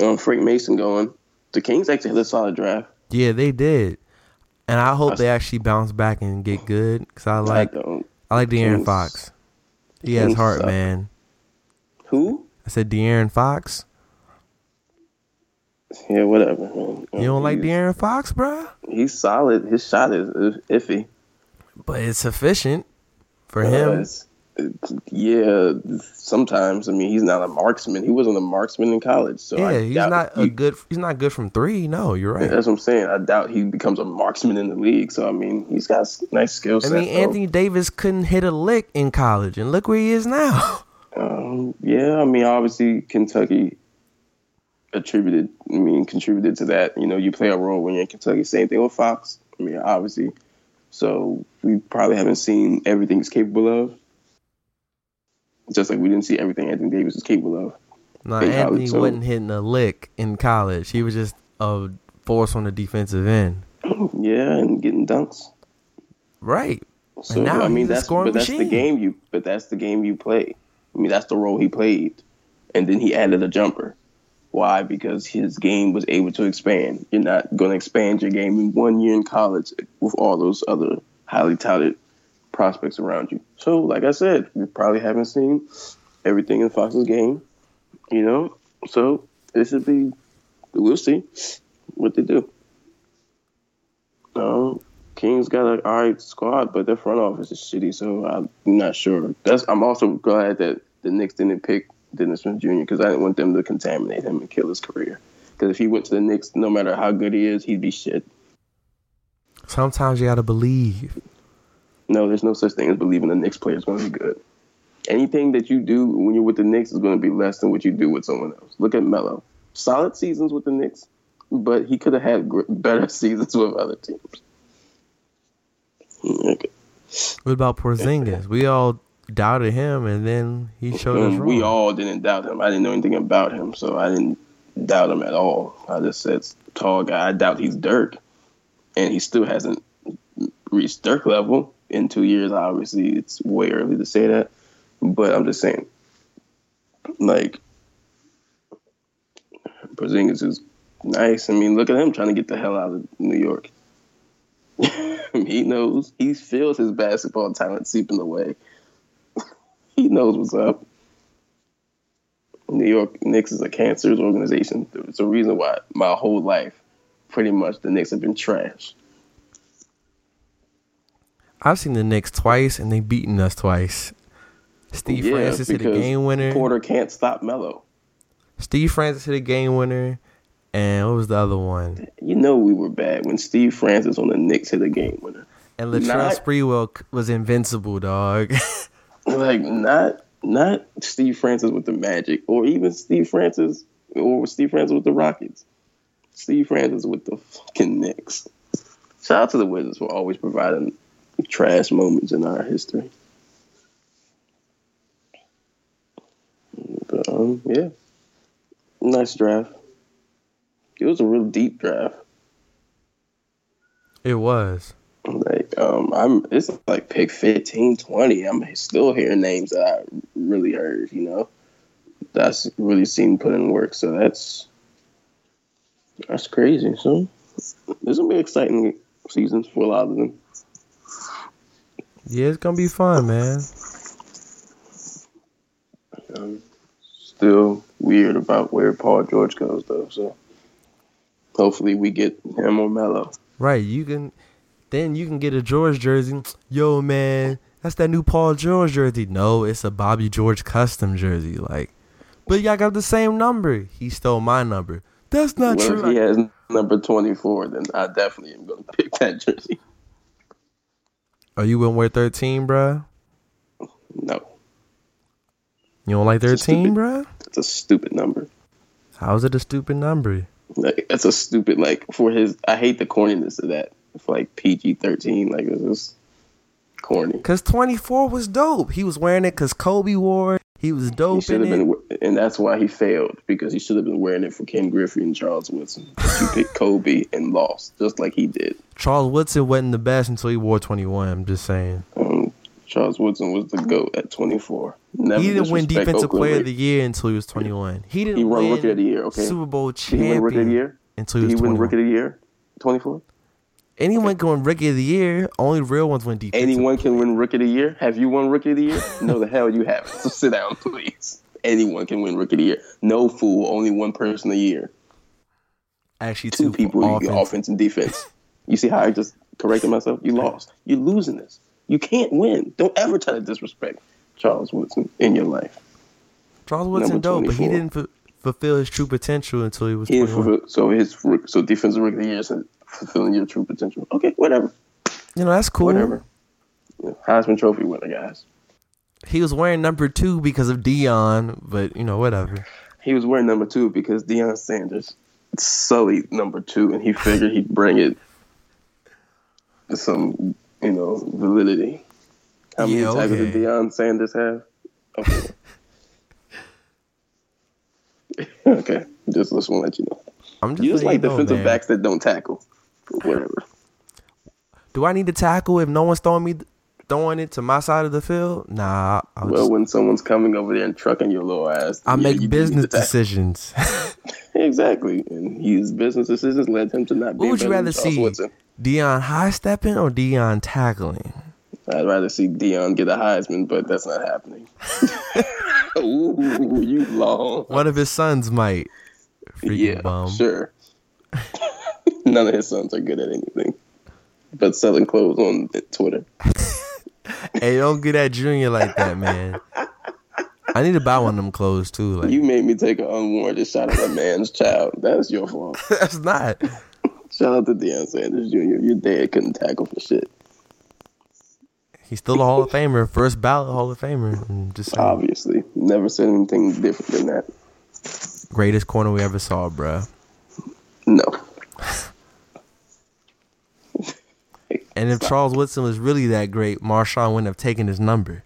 Um, Frank Mason going. The Kings actually had a solid draft. yeah, they did. And I hope they actually bounce back and get good because I like I. I like De'Aaron Kings- Fox. He has heart, suck. man. Who? I said De'Aaron Fox. Yeah, whatever. Man. You don't like De'Aaron Fox, bruh? He's solid. His shot is is iffy. But it's sufficient for Uh, him. it's- it's- yeah, sometimes. I mean, he's not a marksman. He wasn't a marksman in college, so I yeah, he's not he- a good. He's not good from three. No, you're right. That's what I'm saying. I doubt he becomes a marksman in the league. So I mean, he's got nice skill I mean, though. Anthony Davis couldn't hit a lick in college, and look where he is now. Um, yeah, I mean, obviously Kentucky attributed. I mean, contributed to that. You know, you play a role when you're in Kentucky. Same thing with Fox. I mean, obviously. So we probably haven't seen everything he's capable of. Just like we didn't see everything Anthony Davis is capable of. no, college, Anthony so- wasn't hitting a lick in college. He was just a force on the defensive end. Yeah, and getting dunks. Right. So now I mean, that's but that's the game you. But that's the game you play. I mean, that's the role he played, and then he added a jumper. Why? Because his game was able to expand. You're not going to expand your game in one year in college with all those other highly touted prospects around you. So, like I said, we probably haven't seen everything in Fox's game. You know, so it should be. We'll see what they do. Um, Kings got an all right squad, but their front office is shitty, so I'm not sure. That's I'm also glad that the Knicks didn't pick Dennis Smith Jr. because I didn't want them to contaminate him and kill his career. Because if he went to the Knicks, no matter how good he is, he'd be shit. Sometimes you gotta believe. No, there's no such thing as believing the Knicks player is going to be good. Anything that you do when you're with the Knicks is going to be less than what you do with someone else. Look at Melo. Solid seasons with the Knicks, but he could have had better seasons with other teams. Okay. What about Porzingis? We all doubted him, and then he showed us wrong. we all didn't doubt him. I didn't know anything about him, so I didn't doubt him at all. I just said tall guy. I doubt he's Dirk, and he still hasn't reached Dirk level in two years. Obviously, it's way early to say that, but I'm just saying, like, Porzingis is nice. I mean, look at him trying to get the hell out of New York. he knows. He feels his basketball talent seeping away. He knows what's up. New York Knicks is a cancerous organization. It's a reason why my whole life, pretty much, the Knicks have been trash. I've seen the Knicks twice, and they've beaten us twice. Steve Yeah, Francis hit a game winner. Porter can't stop Melo. Steve Francis hit a game winner, and what was the other one? You know we were bad when Steve Francis on the Knicks hit a game winner. And Latrell Not- Sprewell was invincible, dog. Like not not Steve Francis with the Magic, or even Steve Francis or Steve Francis with the Rockets. Steve Francis with the fucking Knicks. Shout out to the Wizards for always providing trash moments in our history. But um, yeah, nice draft. It was a real deep draft. it was. Like um, I'm it's like pick 15, 20. I'm still hearing names that I really heard. You know, that's really seen put in work. So that's that's crazy. So this gonna be exciting seasons for a lot of them. Yeah, it's gonna be fun, man. Um, still weird about where Paul George goes though. So hopefully we get him or Melo. Right, you can. Then you can get a George jersey. Yo, man, that's that new Paul George jersey. No, it's a Bobby George custom jersey. Like, but y'all got the same number. He stole my number. That's not What true. if he has number twenty four? Then I definitely am gonna pick that jersey. Are you wouldn't wear thirteen, bruh? No, You don't like It's thirteen, stupid- bruh? it's a stupid number. How's it a stupid number? Like that's a stupid like for his. I hate the corniness of that. For like PG thirteen, like this is corny. Cause twenty four was dope. He was wearing it cause Kobe wore. it. He was He dope should in been, and that's why he failed because he should have been wearing it for Ken Griffey and Charles Woodson. You picked Kobe and lost, just like he did. Charles Woodson wasn't the best until he wore twenty one. I'm just saying. Um, Charles Woodson was the goat at twenty four. Never he didn't win defensive Oakland player of the year until he was twenty one. He didn't He won win Rookie of the Year. Okay, Super Bowl champion. Did he win Rookie of the Year? until he he was win twenty Rookie of the Year? Twenty four. Anyone can win Rookie of the Year. Only real ones win defensive. Anyone can win Rookie of the Year. Have you won Rookie of the Year? No, the hell you haven't. So sit down, please. Anyone can win Rookie of the Year. No fool. Only one person a year. Actually, Two two, people. offense. Offense. offense and defense. You see how I just corrected myself? You lost. You're losing this. You can't win. Don't ever try to disrespect Charles Woodson in your life. Charles Woodson dope, but he didn't fu- fulfill his true potential until he was He 21. fulfill, so his so defensive rookie of the year fulfilling your true potential. Okay, whatever, You know, that's cool. whatever. Yeah, Heisman Trophy winner, guys. He was wearing number two because of Deion, but you know, whatever. He was wearing number two because Deion Sanders sullied number two, and he figured he'd bring it some, you know, validity. How many Yeah, titles did. Deion Sanders have? Okay. okay, just just want to let you know. I'm just, You just like you know, defensive backs that don't tackle. Whatever. Do I need to tackle if no one's throwing me throwing it to my side of the field? Nah, I'll Well, just, when someone's coming over there and trucking your little ass, I yeah, make business decisions. Exactly, and his business decisions led him to not. what be would you rather see? Woodson. Deion high stepping or Deion tackling? I'd rather see Deion get a Heisman, but that's not happening. Ooh, you long. One of his sons might. Freaking yeah, bum. sure. None of his sons are good at anything. but selling clothes on Twitter. hey, don't get that junior like that, man. I need to buy one of them clothes too. Like You made me take an unwarranted shot at a man's child. That's your fault. that's not. Shout out to Deion Sanders Jr. Your dad couldn't tackle for shit. He's still a Hall of Famer, first ballot Hall of Famer. Just saying. Obviously, never said anything different than that. greatest corner we ever saw, bruh. And if Charles Woodson was really that great, Marshawn wouldn't have taken his number.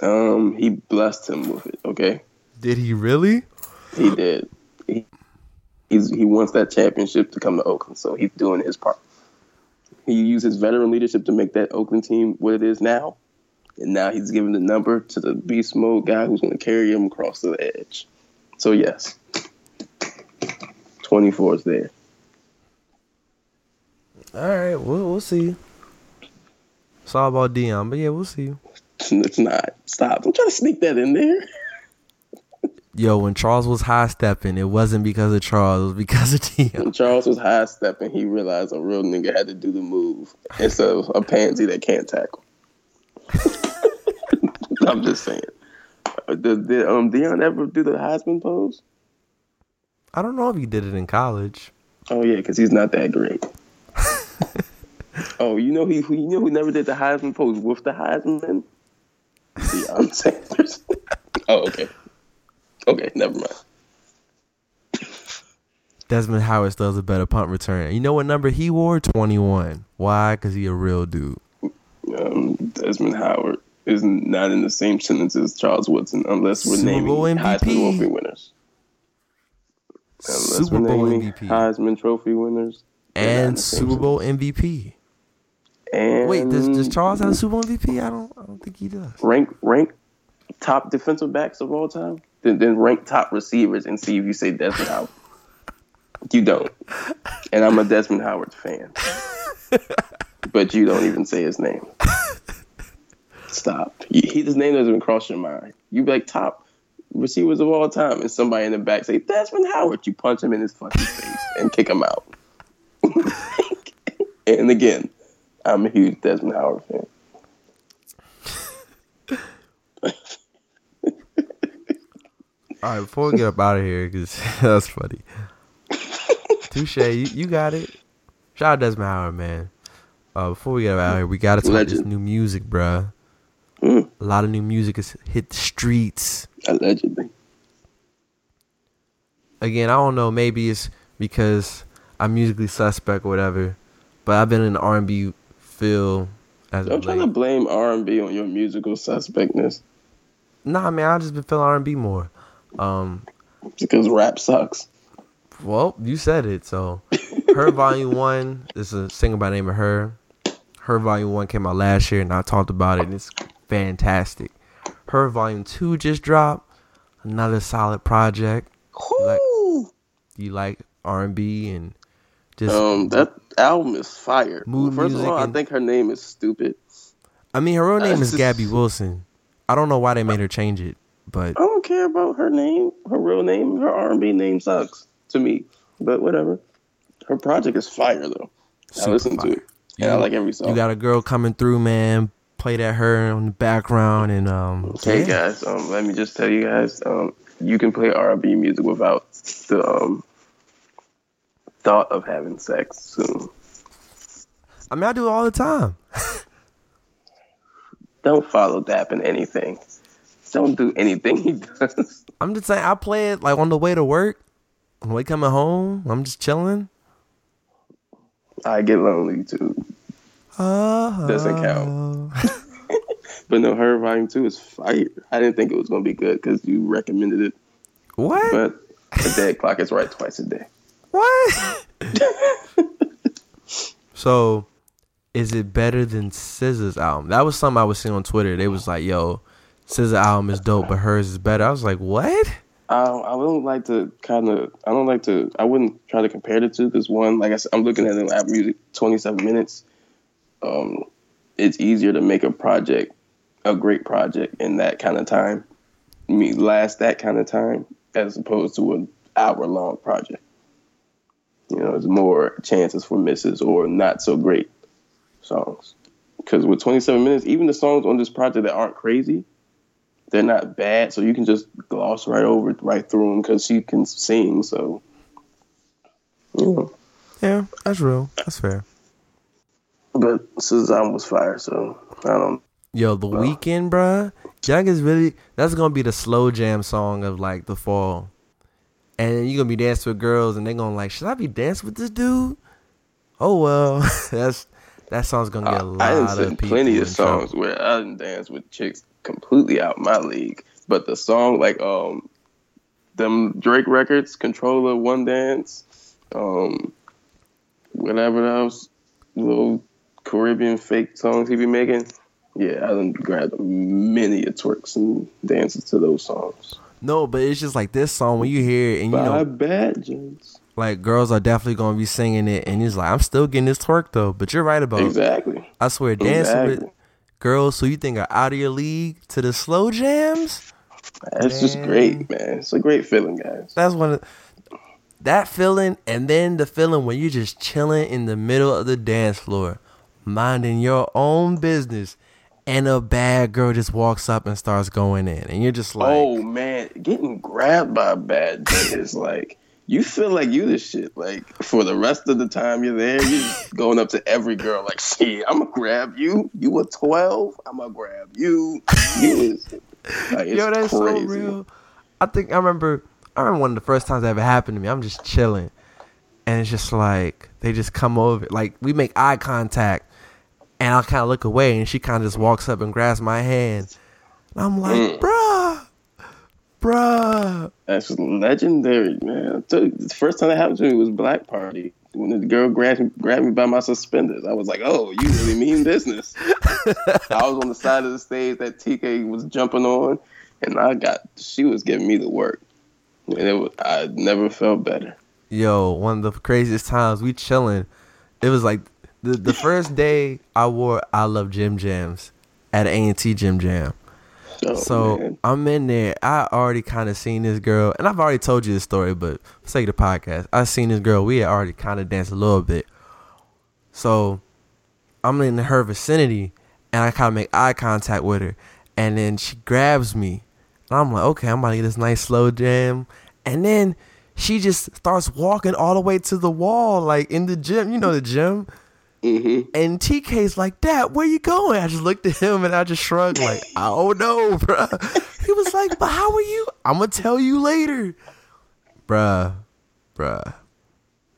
Um, he blessed him with it. Okay, Did he really? he did. He he's, he wants that championship to come to Oakland, so he's doing his part. He used his veteran leadership to make that Oakland team what it is now, and now he's giving the number to the beast mode guy who's going to carry him across the edge. So yes, twenty four is there. All right, we'll we'll see. It's all about Deion, but yeah, we'll see. It's not. Stop. I'm trying to sneak that in there. Yo, when Charles was high stepping, it wasn't because of Charles, it was because of Deion. When Charles was high stepping, he realized a real nigga had to do the move instead of a pansy that can't tackle. I'm just saying. Uh, Did, did um Deion ever do the Heisman pose? I don't know if he did it in college. Oh yeah, because he's not that great. Oh, you know who you know who never did the Heisman pose with the Heisman? Deion Sanders. oh, okay. Okay, never mind. Desmond Howard still has a better punt return. You know what number he wore? 21. Why? Because he a real dude. Um, Desmond Howard is not in the same sentence as Charles Woodson unless we're Super naming Bowl Heisman MVP. Trophy winners. Unless Super we're Bowl MVP. Heisman Trophy winners. They're not in And Super Bowl. MVP. And Wait, does, does Charles have a Super Bowl MVP? I don't I don't think he does. rank rank top defensive backs of all time? Then, then rank top receivers and see if you say Desmond Howard. You don't. And I'm a Desmond Howard fan. but you don't even say his name. Stop. He, his name doesn't even cross your mind. You be like top receivers of all time, and somebody in the back say Desmond Howard. You punch him in his fucking face and kick him out. and again, I'm a huge Desmond Howard fan. All right, before we get up out of here, because that's funny. Touche, you, you got it. Shout out Desmond Howard, man. Uh, before we get up out of here, we got to talk about this new music, bruh. Mm. A lot of new music has hit the streets. Allegedly. Again, I don't know. Maybe it's because I'm musically suspect or whatever, but I've been in the R&B feel as of trying to blame R&B on your musical suspectness Nah, man, I just been feeling R&B more. Um, because rap sucks. Well, you said it. So, her volume one is a singer by the name of her. Her volume one came out last year, and I talked about it. And it's fantastic. Her volume two just dropped. Another solid project. Like- You like R and B and just. Um, that album is fire. Mood First of all, I think her name is stupid. I mean, her real name is Gabby Wilson. I don't know why they made her change it, but I don't care about her name. Her real name, her R&B name sucks to me. But whatever. Her project is fire though. I Super listen fire. to it. And I You- like every song. you got a girl coming through, man. Play that her on the background and um. Hey yeah. guys, um, let me just tell you guys, um, you can play R&B music without the um, thought of having sex soon. I mean, I do it all the time. Don't follow Dap in anything. Don't do anything he does. I'm just saying, I play it like on the way to work, on the way coming home. I'm just chilling. I get lonely too. Uh, Doesn't count. But no, her volume two is fire. I didn't think it was gonna be good because you recommended it. What? But the dead clock is right twice a day. What? so, is it better than SZA's album? That was something I was seeing on Twitter. They was like, "Yo, SZA album is dope, but hers is better." I was like, "What?" I don't, I don't like to kind of. I don't like to. I wouldn't try to compare the two because one, like I said, I'm looking at the Apple Music, 27 minutes. Um, it's easier to make a project, a great project in that kind of time. I mean, last that kind of time as opposed to an hour long project. You know, there's more chances for misses or not so great songs. Because with 27 minutes, even the songs on this project that aren't crazy, they're not bad. So you can just gloss right over, right through them because she can sing. So, yeah. Yeah, that's real. That's fair. But Suzanne was fire, so I don't. Yo, the weekend, bruh. Jack is really that's gonna be the slow jam song of like the fall. And you're gonna be dancing with girls and they're gonna like, should I be dancing with this dude? Oh well. that's that song's gonna get a lot I of people. plenty of songs trouble. where I didn't dance with chicks completely out my league. But the song like um them Drake records, Controlla, One Dance, um whatever else, little Caribbean fake songs he be making. Yeah, I done grabbed many a twerks and dances to those songs. No, but it's just like this song when you hear it and you know bad James. like girls are definitely gonna be singing it and it's like I'm still getting this twerk though. But you're right about Exactly. I swear dancing with girls who you think are out of your league to the slow jams. That's just great, man. It's a great feeling, guys. That's one of that feeling, and then the feeling when you're just chilling in the middle of the dance floor, minding your own business, and a bad girl just walks up and starts going in, and you're just like, oh man, getting grabbed by a bad dude is like you feel like you the shit. Like for the rest of the time you're there, you're just going up to every girl like, shit, I'm gonna grab you. You were twelve, I'm gonna grab you. You is like, yo, that's crazy. so real. I think I remember. I remember one of the first times that ever happened to me. I'm just chilling, and it's just like they just come over, like we make eye contact, and I kind of look away, and she kind of just walks up and grabs my hand, and I'm like, Mm. bruh, bruh. That's legendary, man. You, the first time that happened to me was Black Party. When the girl grabbed me, grabbed me by my suspenders, I was like, "Oh, you really mean business." I was on the side of the stage that TK was jumping on, and I got she was giving me the work, and it was, I never felt better. Yo, one of the craziest times we chilling. It was like the the first day I wore I love Jim Jams at A and T Gym Jam. Oh, So man. I'm in there. I already kind of seen this girl, and I've already told you this story, but for sake of the podcast, I seen this girl. We had already kind of danced a little bit. So I'm in her vicinity, and I kind of make eye contact with her, and then she grabs me, and I'm like, okay, I'm about to get this nice slow jam, and then she just starts walking all the way to the wall, like in the gym. You know the gym. Mhm. And TK's like, Dad, where you going? I just looked at him and I just shrugged, like, I don't know, bruh. He was like, But how are you? I'm gonna tell you later. Bruh, bruh.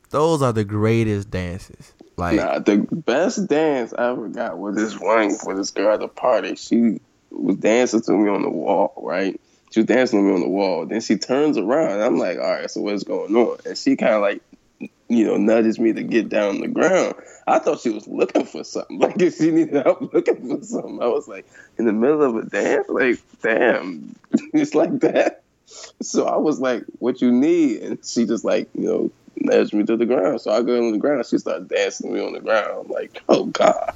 Those are the greatest dances. Like, Nah, the best dance I ever got was this one for this girl at the party. She was dancing to me on the wall, right? She was dancing to me on the wall. Then she turns around. And I'm like, all right, so what's going on? And she kind of like, you know, nudges me to get down the ground. I thought she was looking for something. Like, if she needed help looking for something, I was like, in the middle of a dance? Like, damn, it's like that. So I was like, what you need? And she just like, you know, nudged me to the ground. So I go on the ground. She started dancing me on the ground. I'm like, oh God.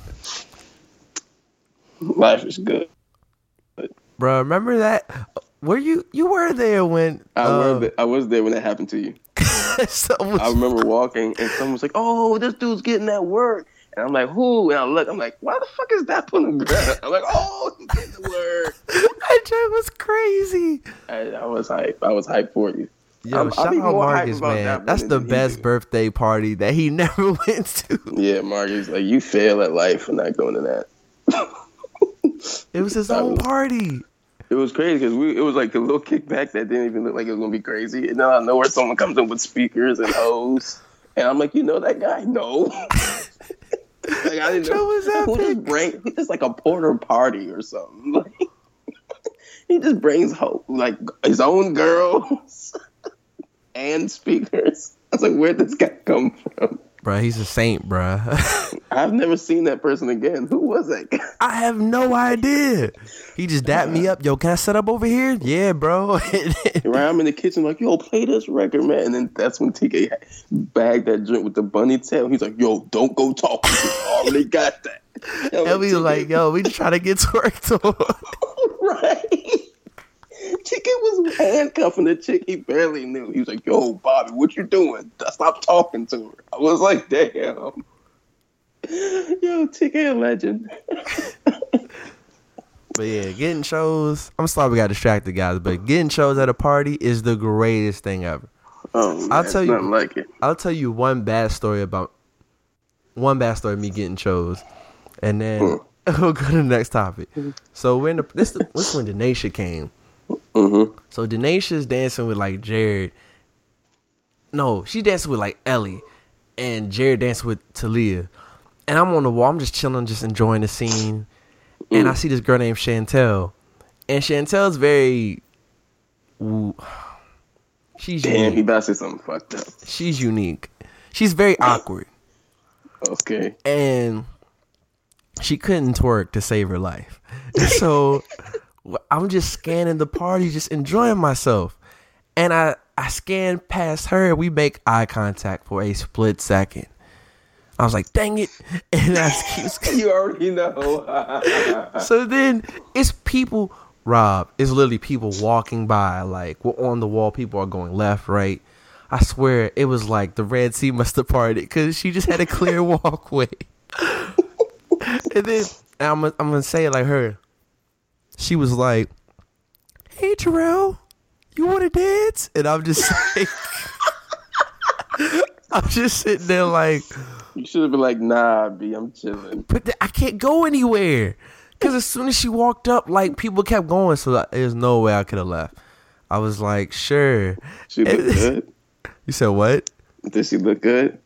Life is good. bruh, remember that? Were you you were there when I, was um, there, I was there when that happened to you. someone- I remember walking and someone was like, oh, this dude's getting that work. And I'm like, who? And I look, I'm like, why the fuck is that on the ground? I'm like, oh, he's getting the work. that joke was crazy. I, I was hype. I was hype for you. Yo, I'm- shout out Marcus, man. that That's the best do. birthday party that he never went to. Yeah, Marcus, like you fail at life for not going to that. It was his own was- party. It was crazy because we it was like a little kickback that didn't even look like it was gonna be crazy. And then I know where someone comes in with speakers and hose, and I'm like, you know that guy? No. like I didn't Joe know. was Who just bring? He just like a porter party or something. Like, he just brings ho- like his own girls and speakers. I was like, where'd this guy come from? Bruh, he's a saint, bruh. I've never seen that person again. Who was that guy? I have no idea. He just dapped me up. Yo, can I set up over here? Yeah, bro. Right, I'm in the kitchen like, yo, play this record, man. And then that's when TK bagged that drink with the bunny tail. He's like, yo, don't go talking. I already got that. And we "TK, like, yo, we just try to get twerked on. right. TK was handcuffing the chick he barely knew. He was like, yo, Bobby, what you doing? Stop talking to her. I was like, damn. Yo, TK a legend. But yeah, getting shows. I'm sorry we got distracted, guys. But getting shows at a party is the greatest thing ever. Oh, man, I'll tell you- like it. I'll tell you one bad story about one bad story of me getting chose, and then we'll go to the next topic. Mm. So when the, this this when Denasia came. Mm-hmm. So Denasia's dancing with like Jared. No, she dancing with like Ellie, and Jared dancing with Talia. And I'm on the wall. I'm just chilling, just enjoying the scene. And I see this girl named Chantel, and Chantel's very. ooh, She's Damn, he about to say something fucked up. She's unique. She's very awkward, Okay. and she couldn't twerk to save her life. So I'm just scanning the party, just enjoying myself. And I I scan past her, and we make eye contact for a split second. I was like, "Dang it!" And I keep You already know. so then it's people rob it's literally people walking by like we're on the wall people are going left right i swear it was like the red sea must have parted because she just had a clear walkway and then and I'm, I'm gonna say it like her she was like hey Terrell you want to dance and i'm just like i'm just sitting there like you should have been like, nah, B, I'm chilling. but th- I can't go anywhere. Because as soon as she walked up, like people kept going, so like, there's no way I could have left. I was like, sure. She look good. You said what? Did she look good?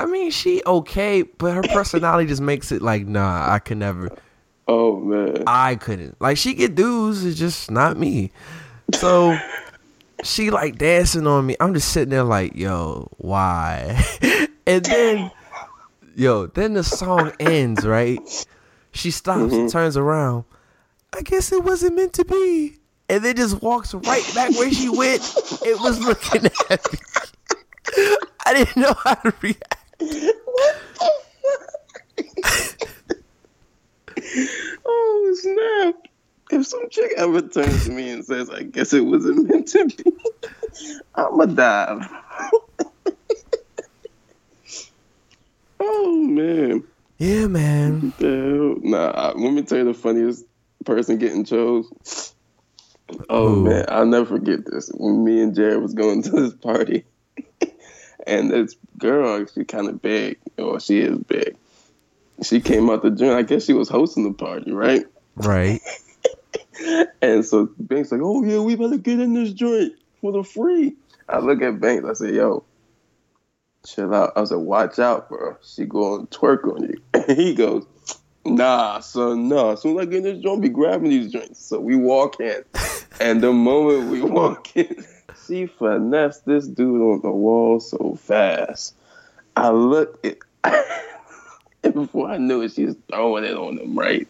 I mean, she okay, but her personality just makes it like, nah, I could never. Oh man. I couldn't. Like she get dudes, it's just not me. So she like dancing on me. I'm just sitting there like, yo, why? and then, yo, then the song ends, right? She stops and turns around. I guess it wasn't meant to be. And then just walks right back where she went. It was looking at me. I didn't know how to react. Oh snap! If some chick ever turns to me and says, "I guess it wasn't meant to be," I'ma dive. oh man, Yeah, man. Nah, let me tell you the funniest person getting chose. Oh Who? man, I'll never forget this. When me and Jared was going to this party, and this girl, she kind of big, or she is big. She came out the joint. I guess she was hosting the party, right? Right. And so Banks like, oh yeah, we better get in this joint for the free. I look at Banks, I say, yo, chill out. I said, watch out, bro. She going to twerk on you. And he goes, nah, son, nah. As soon as I get in this joint, be grabbing these joints. So we walk in. And the moment we walk in, she finessed this dude on the wall so fast. I look at and before I knew it, she's throwing it on him, right?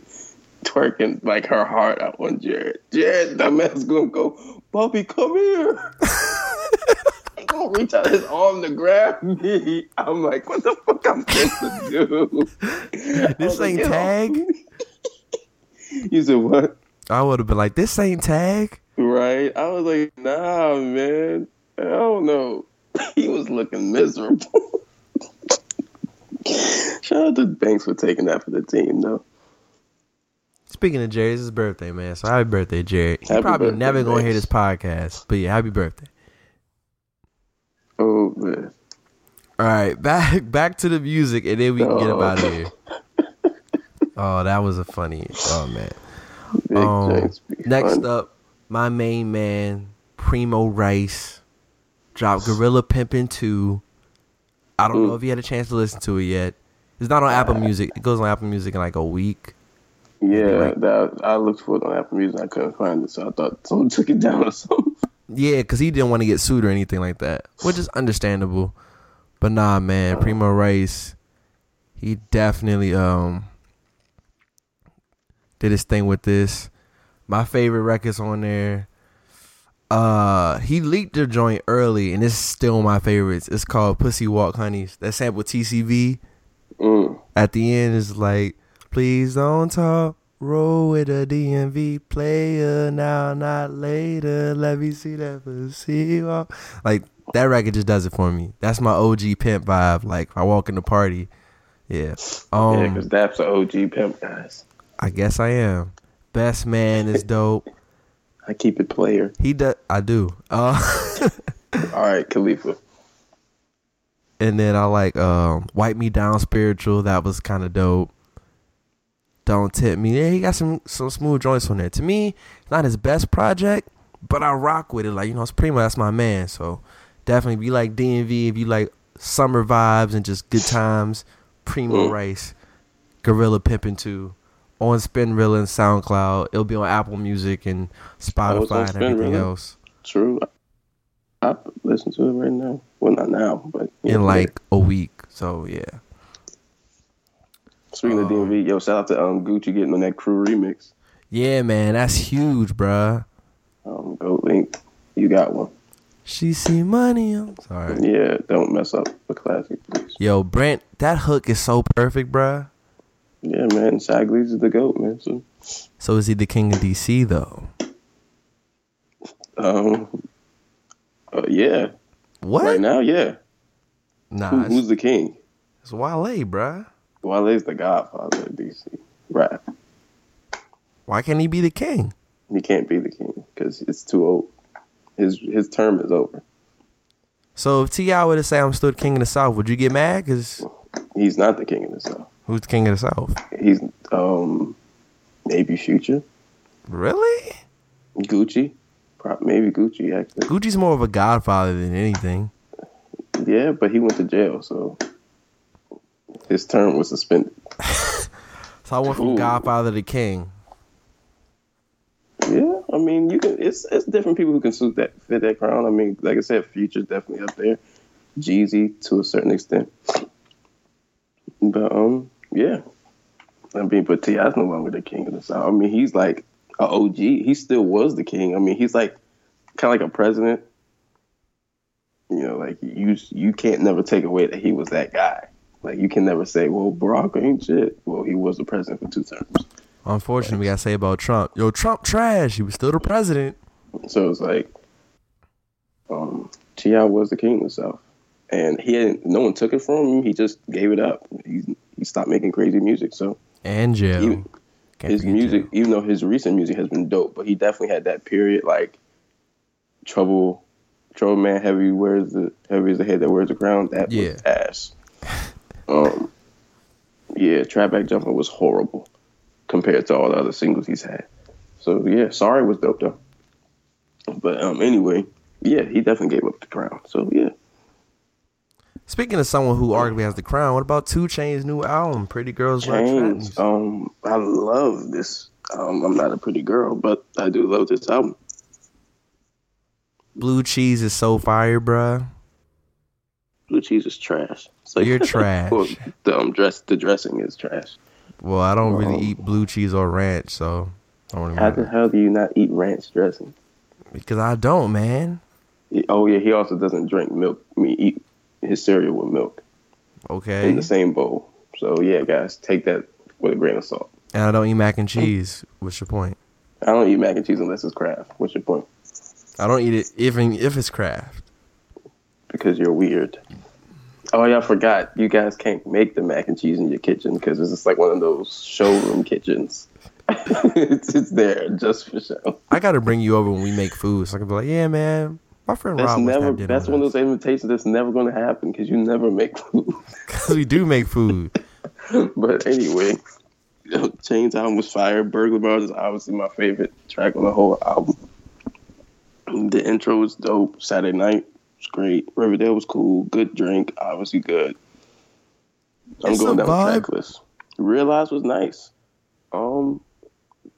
Twerking like her heart out on Jared. Jared, dumbass, gonna go, Bobby, come here. he gonna reach out his arm to grab me. I'm like, what the fuck I'm supposed to do? This was like, ain't tag. You said what? I would have been like, this ain't tag. Right? I was like, nah, man. I don't know. He was looking miserable. Shout out to Banks for taking that for the team, though. Speaking of Jerry, it's his birthday, man. So happy birthday, Jerry. He Happy probably birthday, never gonna hear this podcast, but yeah, happy birthday. Oh man. All right, back back to the music, and then we can get up Oh. out of here. Oh, that was a funny. Oh man. Um, next fun. up, my main man, Primo Rice, dropped Gorilla Pimpin' 2. I don't know Mm. if you had a chance to listen to it yet. It's not on Apple Music. It goes on Apple Music in like a week. Yeah, Right. that I looked for it on Apple Music. I couldn't find it, so I thought someone took it down or something. Yeah, because he didn't want to get sued or anything like that, which is understandable. But nah, man, Primo Rice, he definitely um did his thing with this. My favorite records on there. Uh, he leaked the joint early, and it's still my favorites. It's called Pussy Walk Honeys. That sample TCV Mm. at the end is like, please don't talk. Roll with a DMV player now, not later. Let me see that pussy walk. Like that record just does it for me. That's my OG pimp vibe. Like I walk in the party, Yeah. yeah, Um, because that's an OG pimp, guys. I guess I am. Best man is dope. I keep it player. He does. I do. Uh, All right, Khalifa. and then I like um, "Wipe Me Down" spiritual. That was kind of dope. Don't tip me. Yeah, he got some some smooth joints on there. To me, not his best project, but I rock with it. Like you know, it's Primo. That's my man. So definitely, if you like DMV, if you like summer vibes and just good times, Primo Mm. Rice, Gorilla Pimpin' too. On Spinrilla and SoundCloud. It'll be on Apple Music and Oh, Spotify and everything else True. I listen to it right now. Well, not now, but in like a week. So yeah. Speaking of DMV, yo, shout out to um Gucci getting on that crew remix. Yeah, man, that's huge, bruh. Um, Gold Link, you got one. She see money. I'm sorry. Yeah, don't mess up the classic, please. Yo, Brent, that hook is so perfect, bruh. Yeah, man, Shaq is the goat, man. So, So is he the king of DC though? um, uh, yeah, What? right now, yeah. Nah, Who, who's the king? it's Wale, bruh. Wale's the Godfather of DC. Right. Why can't he be the king? He can't be the king because it's too old. His his term is over. So if T.I. were to say I'm still the king of the South, would you get mad? Cause He's not the king of the South. Who's the king of the South? He's um maybe Future, Really? Gucci, Pro- maybe Gucci actually. Gucci's more of a godfather than anything. Yeah, but he went to jail, so his term was suspended. So I went from Ooh. godfather to king. Yeah, I mean, you can. It's it's different people who can suit that fit that crown. I mean, like I said, Future's definitely up there. Jeezy to a certain extent, but um, yeah. I mean, but T.I.'s no longer the king of the South. I mean, he's like a OG. He still was the king. I mean, he's like kind of like a president. You know, like you you can't never take away that he was that guy. Like you can never say, well, Barack ain't shit. Well, he was the president for two terms. Unfortunately, we gotta say about Trump. Yo, Trump trash. He was still the president. So it's like, um, T.I. was the king of the South, and he hadn't. No one took it from him. He just gave it up. He he stopped making crazy music. So And jail. He- his music, even though his recent music has been dope, but he definitely had that period like trouble, trouble man, heavy wears the heavy is the head that wears the crown. That Yeah. was ass. Um, yeah, Trap Back Jumper was horrible compared to all the other singles he's had. So yeah, sorry was dope though. But um, anyway, yeah, he definitely gave up the crown. So yeah, Speaking of someone who arguably has the crown, what about Two Chainz' new album, Pretty Girls Like Chains. Trends? Um, I love this. Um, I'm not a pretty girl, but I do love this album. Blue Cheese is so fire, bruh. Blue cheese is trash. So You're trash. well, the um, dress, the dressing is trash. Well, I don't really Um, eat blue cheese or ranch, so I don't really How the matter. hell do you not eat ranch dressing? Because I don't, man. He- Oh yeah, he also doesn't drink milk. I mean, eat his cereal with milk Okay. in the same bowl. So yeah, guys, take that with a grain of salt. And I don't eat mac and cheese. What's your point? I don't eat mac and cheese unless it's Kraft. What's your point? I don't eat it even if it's craft. Because you're weird. Oh yeah, I forgot. You guys can't make the mac and cheese in your kitchen because it's just like one of those showroom kitchens. it's, it's there just for show. I got to bring you over when we make food, so I can be like, yeah, man. My friend That's Rob never. That's one of those invitations that's never going to happen because you never make food. Because we do make food. but anyway, Chainz' album was fire. Burglar Bars is obviously my favorite track on the whole album. The intro was dope. Saturday Night was great. Riverdale was cool. Good drink, obviously good. I'm It's going down the vibe. track list. Realize was nice. Um,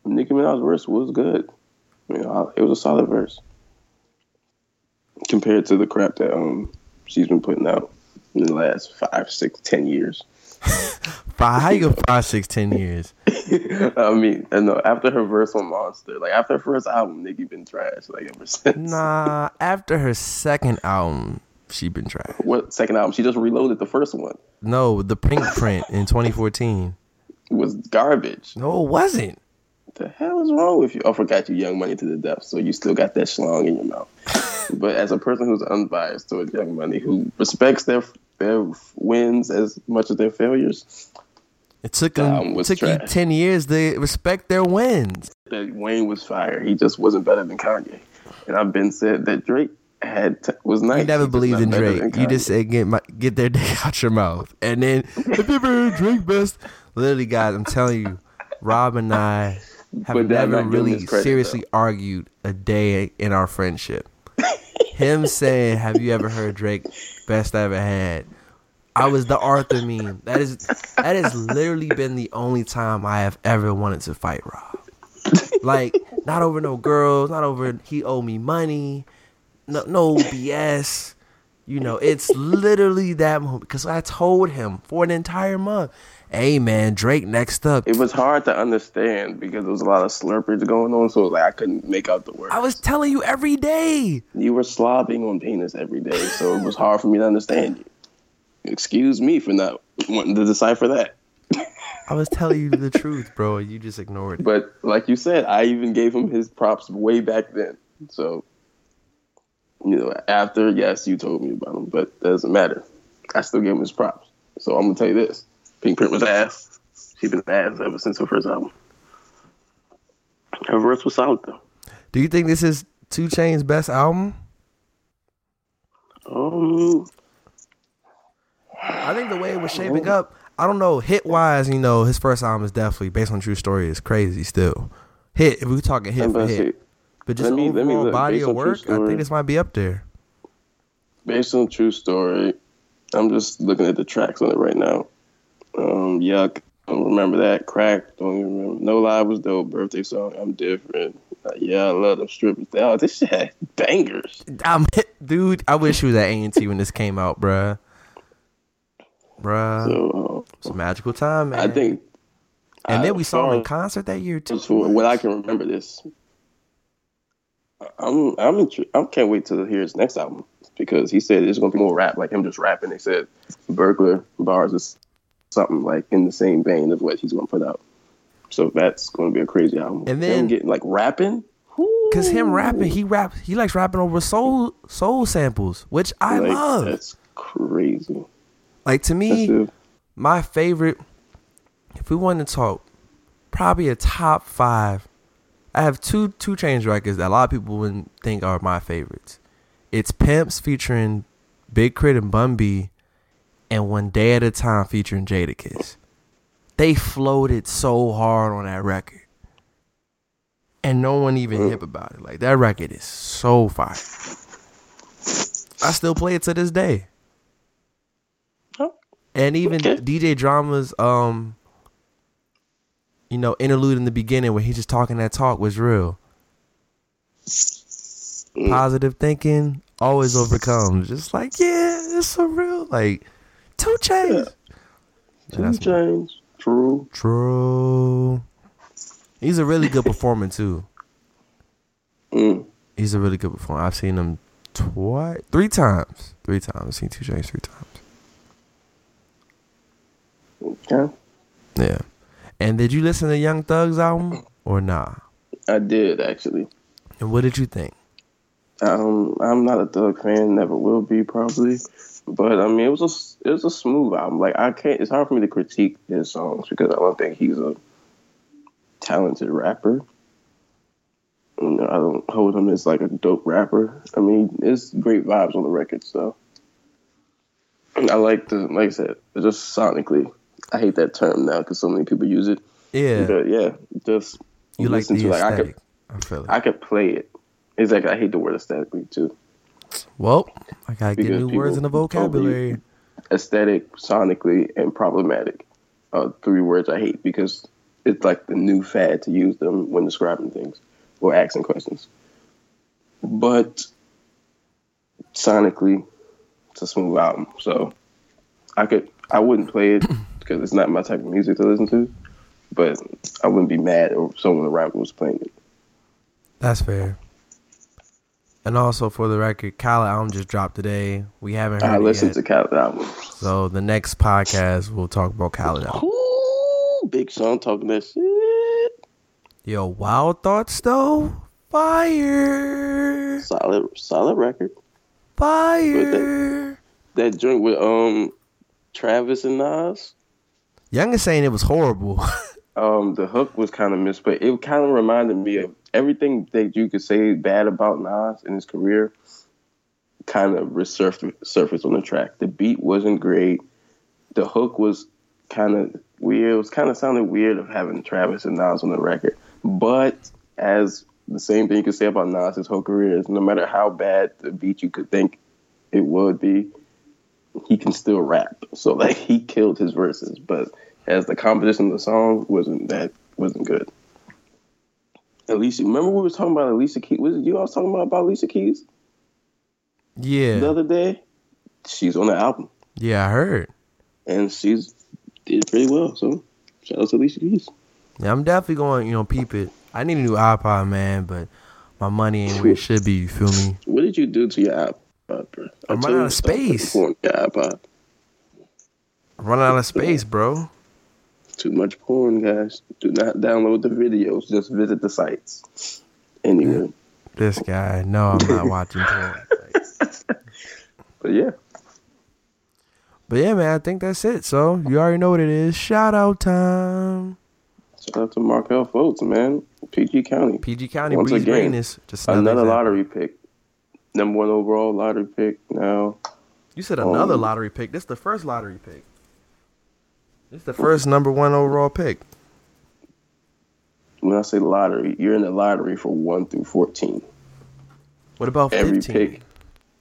Nicki Minaj's verse was good. You know, it was a solid verse compared to the crap that um she's been putting out in the last five, six, ten years. Five, how you go five, six, ten years? I mean, I know after her verse on Monster, like after her first album, Nicki been trash like ever since. Nah, after her second album, she been trash. What second album? She just reloaded the first one. No, the Pink Print in 2014. It was garbage. No, it wasn't. What the hell is wrong with you? I forgot you Young Money to the death, so you still got that schlong in your mouth. But as a person who's unbiased towards Young Money, who respects their their wins as much as their failures. It took album was took you ten years to respect their wins. That Wayne was fire. He just wasn't better than Kanye. And I've been said that Drake had t- was nice. You never believed in Drake. You just said get my get their dick out your mouth, and then have you ever heard Drake best? Literally, guys, I'm telling you, Rob and I have never really credit, seriously argued a day in our friendship. Him saying, "Have you ever heard Drake best I ever had?" I was the Arthur meme. That is that has literally been the only time I have ever wanted to fight Rob. Like not over no girls, not over he owed me money, no no BS. You know, it's literally that moment because I told him for an entire month, "Hey man, Drake next up." It was hard to understand because there was a lot of slurpage going on, so like I couldn't make out the words. I was telling you every day. you were slobbing on penis every day, so it was hard for me to understand you. Excuse me for not wanting to decipher that. I was telling you the truth, bro. You just ignored it. But like you said, I even gave him his props way back then. So, you know, after, yes, you told me about him, but doesn't matter. I still gave him his props. So I'm gonna tell you this: Pink Print was ass. She's been ass ever since her first album. Her verse was solid though. Do you think this is Two Chainz' best album? Um, I think the way it was shaping up, I don't know, hit wise, you know, his first album is definitely based on true story is crazy still. Hit if we talking hit for hit. But just let me- let me overall body Based of work, I think this might be up there. based on true story, I'm just looking at the tracks on it right now. Um, yuck. Don't remember that. Crack. Don't even remember. No lie was dope. Birthday song. I'm different. Uh, yeah, I love them strippers. Oh, this shit had bangers. I'm dude, I wish he was at A and T when this came out, bruh. Bruh. So it's a magical time, man. uh, I think. and then we saw him in concert that year too. for what I can remember this. I'm I'm intri- I can't wait to hear his next album because he said it's gonna be more rap, like him just rapping. They said burglar bars is something like in the same vein of what he's gonna put out. So that's gonna be a crazy album. And then- him getting like rapping, Cause him rapping, he rap, he likes rapping over soul soul samples, which I like, love. That's crazy. Like to me, my favorite. If we want to talk, probably a top five. I have two two Chainz records that a lot of people wouldn't think are my favorites. It's Pimps featuring Big K.R.I.T. and Bun B, and One Day at a Time featuring Jadakiss. They floated so hard on that record, and no one even hip about it. Like that record is so fire. I still play it to this day. Oh, And even Okay. DJ Drama's um you know, interlude in the beginning where he's just talking that talk was real. Mm. Positive thinking always overcomes. Just like, yeah, it's so real. Like two Chainz. Two that's my- True. True. He's a really good performer too. Mm. He's a really good performer. I've seen him twice, three times. Three times. I've seen two Chainz three times. Okay. Yeah. And did you listen to Young Thug's album or nah? I did actually. And what did you think? Um, I'm not a Thug fan, never will be probably. But I mean, it was a it was a smooth album. Like I can't. It's hard for me to critique his songs because I don't think he's a talented rapper. You know, I don't hold him as like a dope rapper. I mean, it's great vibes on the record. So I like the like I said, just sonically. I hate that term now because so many people use it. Yeah. But yeah, just You like listen the to like I could aesthetic. I feel it. I could play it. Exactly. I hate the word aesthetically too. Well, I gotta get new words in the vocabulary. aesthetic, sonically, and problematic are three words I hate because it's like the new fad to use them when describing things or asking questions. But sonically, it's a smooth album, so I could I wouldn't play it because it's not my type of music to listen to. But I wouldn't be mad if someone around me was playing it. That's fair. And also for the record, Khaled album just dropped today. We haven't heard I it listened to Khaled album. so the next podcast we'll talk about Khaled album. Ooh, Big Sean talking that shit. Yo, Wild Thoughts though? Fire. Solid, solid record. Fire. that joint with um Travis and Nas. Young is saying it was horrible. Um, the hook was kind of missed, but it kind of reminded me of everything that you could say bad about Nas in his career. Kind of resurfaced surfaced on the track. The beat wasn't great. The hook was kind of weird. It was kind of sounded weird of having Travis and Nas on the record. But as the same thing you could say about Nas his whole career is no matter how bad the beat you could think it would be, he can still rap. So like he killed his verses, but as the composition of the song wasn't that wasn't good. Alicia, remember we was talking about Alicia Keys? Was it you all talking about, about Alicia Keys Yeah. the other day? She's on the album yeah, I heard. and she's did pretty well. So shout out to Alicia Keys. Yeah, I'm definitely going. You know, peep it. I need a new iPod, man, but my money ain't where it should be. You feel me? What did you do to your iPod, bro? I I'm running out of to stop putting space. I'm running out of space, bro. Too much porn, guys. Do not download the videos. Just visit the sites. Anyway, This guy. No, I'm not watching porn. but yeah, But yeah, man, I think that's it. So you already know what it is. Shout out time. shout out to Markelle Fultz, man. PG County. PG County Once Breeze again, Greenness. Just another, Another example. lottery pick. Number one overall lottery pick now. You said another Um, lottery pick. This is the first lottery pick. This the first number one overall pick. When I say lottery, you're in the lottery for one through fourteen. What about Every pick,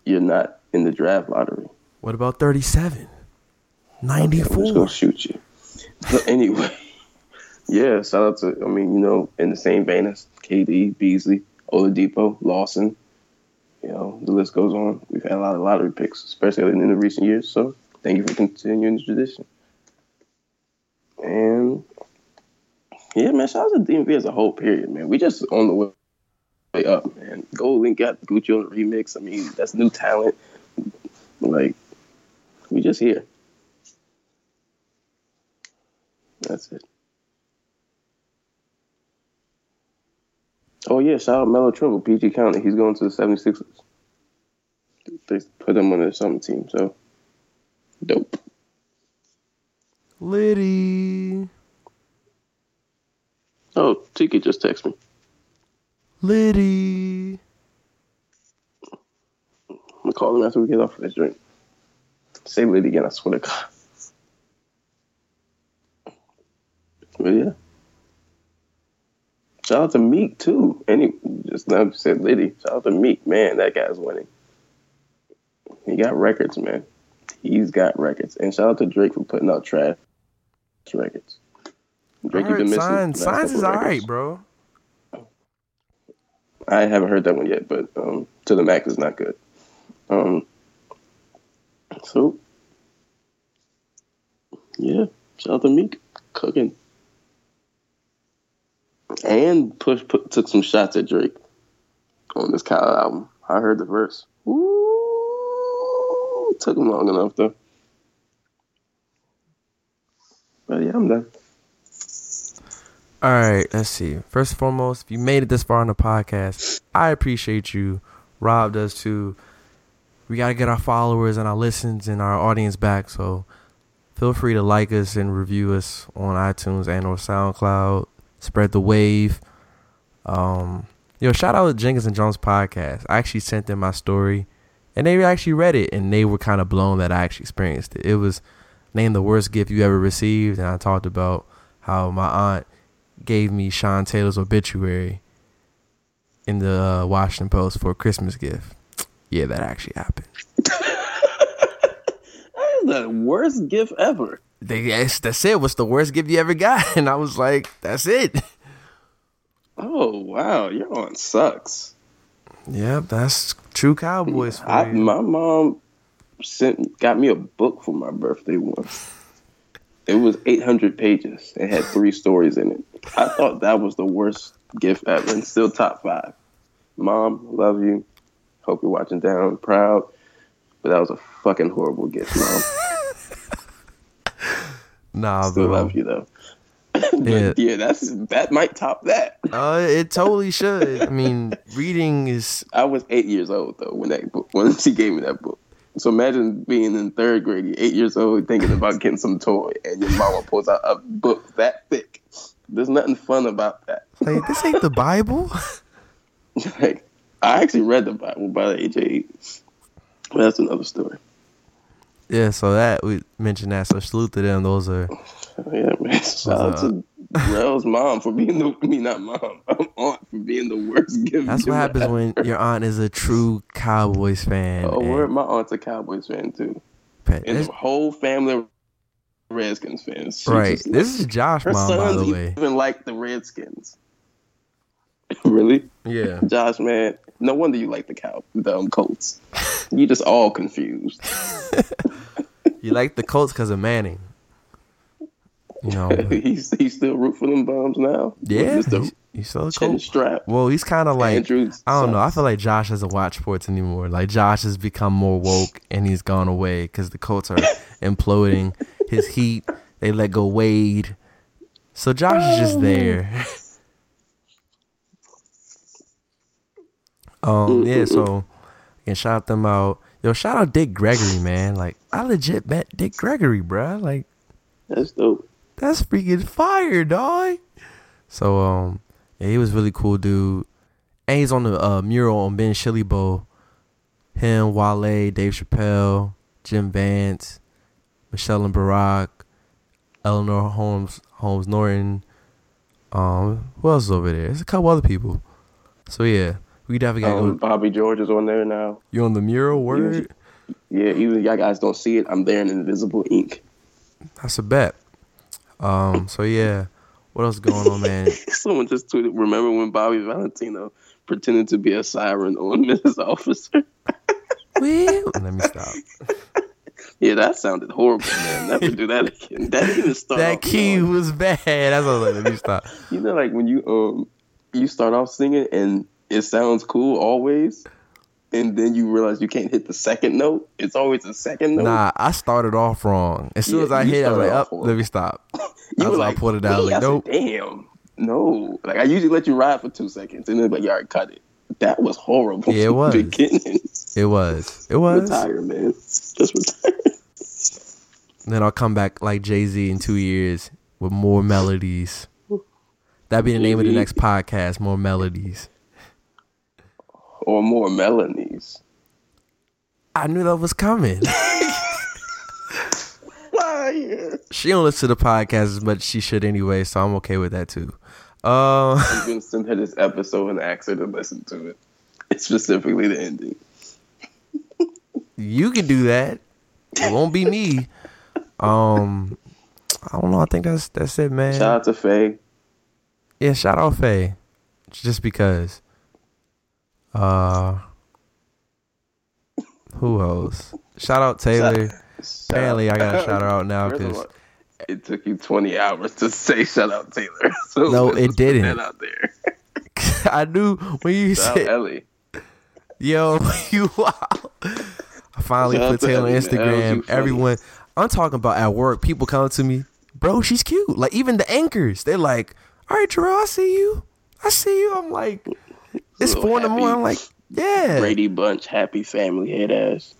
you're not in the draft lottery. What about 37? I'm just 94. gonna shoot you. But anyway, yeah. Shout out to I mean, you know, in the same vein as KD, Beasley, Oladipo, Lawson. You know, the list goes on. We've had a lot of lottery picks, especially in the recent years. So thank you for continuing the tradition. And yeah, man, shout out to DMV as a whole period, man. We just on the way up, man. Gold Link got Gucci on the remix. I mean, that's new talent. Like, we just here. That's it. Oh yeah, shout out Melo Trimble, PG County. He's going to the 76ers. They put him on the summer team, so dope. Liddy. Oh, Tiki just texted me. Liddy. I'm gonna call him after we get off of this drink. Say Liddy again, I swear to God. But yeah. Shout out to Meek too. Any just now said Liddy. Shout out to Meek. Man, that guy's winning. He got records, man. He's got records. And shout out to Drake for putting out trash records. Drake, missing. Signs. Signs is couple alright, bro. I haven't heard that one yet, but um, to the max is not good. Um, so yeah, shout out to Meek cooking, and push put, took some shots at Drake on this Kyle album. I heard the verse. Ooh, took him long enough though. I'm done. All right, let's see. First and foremost, if you made it this far in the podcast, I appreciate you. Rob does too. We got to get our followers and our listens and our audience back. So feel free to like us and review us on iTunes and or SoundCloud. Spread the wave. Um, yo, shout out to Jenkins and Jones podcast. I actually sent them my story, and they actually read it, and they were kind of blown that I actually experienced it. It was named the worst gift you ever received, and I talked about how my aunt gave me Sean Taylor's obituary in the uh, Washington Post for a Christmas gift. Yeah, that actually happened. That is the worst gift ever. They that's, that's it. What's the worst gift you ever got? And I was like, that's it. Oh wow, your aunt sucks. Yep, that's true Cowboys I, my mom sent got me a book for my birthday once. It was 800 pages. It had three stories in it. I thought that was the worst gift ever, and still top five. Mom, love you. Hope you're watching down. Proud, but that was a fucking horrible gift, mom. Nah, Still bro. love you though. but Yeah. yeah. that's that might top that. Uh, it totally should. I mean, reading is I was eight years old though when that book when she gave me that book. So imagine being in third grade, you're eight years old, thinking about getting some toy, and your mama pulls out a book that thick. There's nothing fun about that. Like this ain't the Bible. like, I actually read the Bible by the age of eight. But that's another story. yeah, so that we mentioned that. So salute to them. Those are Yeah, man. Shout out to Rel's mom for being the I mean not mom, aunt for being the worst that's what happens when your aunt is a true Cowboys fan. Oh, word, my aunt's a Cowboys fan too, and the whole family of Redskins fans. She right. just- This is Josh her mom, by sons the way. even like the Redskins. really, Yeah. Josh, man. No wonder you like the cow, the um, Colts. You just all confused. You like the Colts because of Manning. You know. he's he's still root for them bombs now. Yeah. He's, he's still Chin strap. Well, he's kind of like Andrews. I don't know. I feel like Josh doesn't watch sports anymore. Like Josh has become more woke and he's gone away because the Colts are imploding. His Heat they let go Wade, so Josh is just there. um. Yeah. So, and shout them out. Yo, shout out Dick Gregory, man. Like I legit met Dick Gregory, bruh. Like That's dope. That's freaking fire, dog. So um, yeah, he was really cool, dude. And he's on the uh, mural on Ben Shilly Bowl. Him, Wale, Dave Chappelle, Jim Vance, Michelle and Barack, Eleanor Holmes, Holmes Norton. Um, who else is over there? There's a couple other people. So yeah, we definitely gotta Um, go. Bobby George is on there now. You on the mural? Word? Yeah, even if y'all guys don't see it, I'm there in invisible ink. That's a bet. Um, so yeah, what else going on, man? Someone just tweeted, remember when Bobby Valentino pretended to be a siren on Mrs. Officer? Well, Let me stop. Yeah, that sounded horrible, man. Never do that again. That didn't even start That key wrong. was bad. That's what I was like. Let me stop. You know, like when you um you start off singing and it sounds cool always, and then you realize you can't hit the second note. It's always the second note. Nah, I started off wrong. As soon Yeah, as I hit, I was like, "Up, off let me stop." you I were was like, like, pulled it out. Like, I said. Damn, no. Like I usually let you ride for two seconds, and then like, yeah, I cut it. That was horrible. Yeah, it was. Beginning. It was. It was. Retire, man. Just retire. Then I'll come back like Jay Z in two years with more melodies. That'd be the name of the next podcast. More melodies. Or more Melanies. I knew that was coming. Fire. she don't listen to the podcast as much as she should anyway, so I'm okay with that too. Uh, I'm gonna send her this episode and ask her to listen to it. It's specifically the ending. you can do that. It won't be me. Um, I don't know. I think that's that's it, man. Shout out to Faye. Yeah, shout out Faye. Just because. Uh who else? Shout out Taylor. Shout- Apparently I gotta shout her out now because it took you 20 hours to say shout out Taylor. So No, it didn't. Out there. I knew when you Shout said Ellie. yo, you wow. I finally Shout put Taylor on Ellie, man. That was Instagram. Everyone I'm talking about at work, people come to me, bro, she's cute. Like even the anchors, they're like, All right, Jerome, I see you. I see you. I'm like, it's four in the morning. I'm like, yeah. Brady Bunch, happy family, head ass.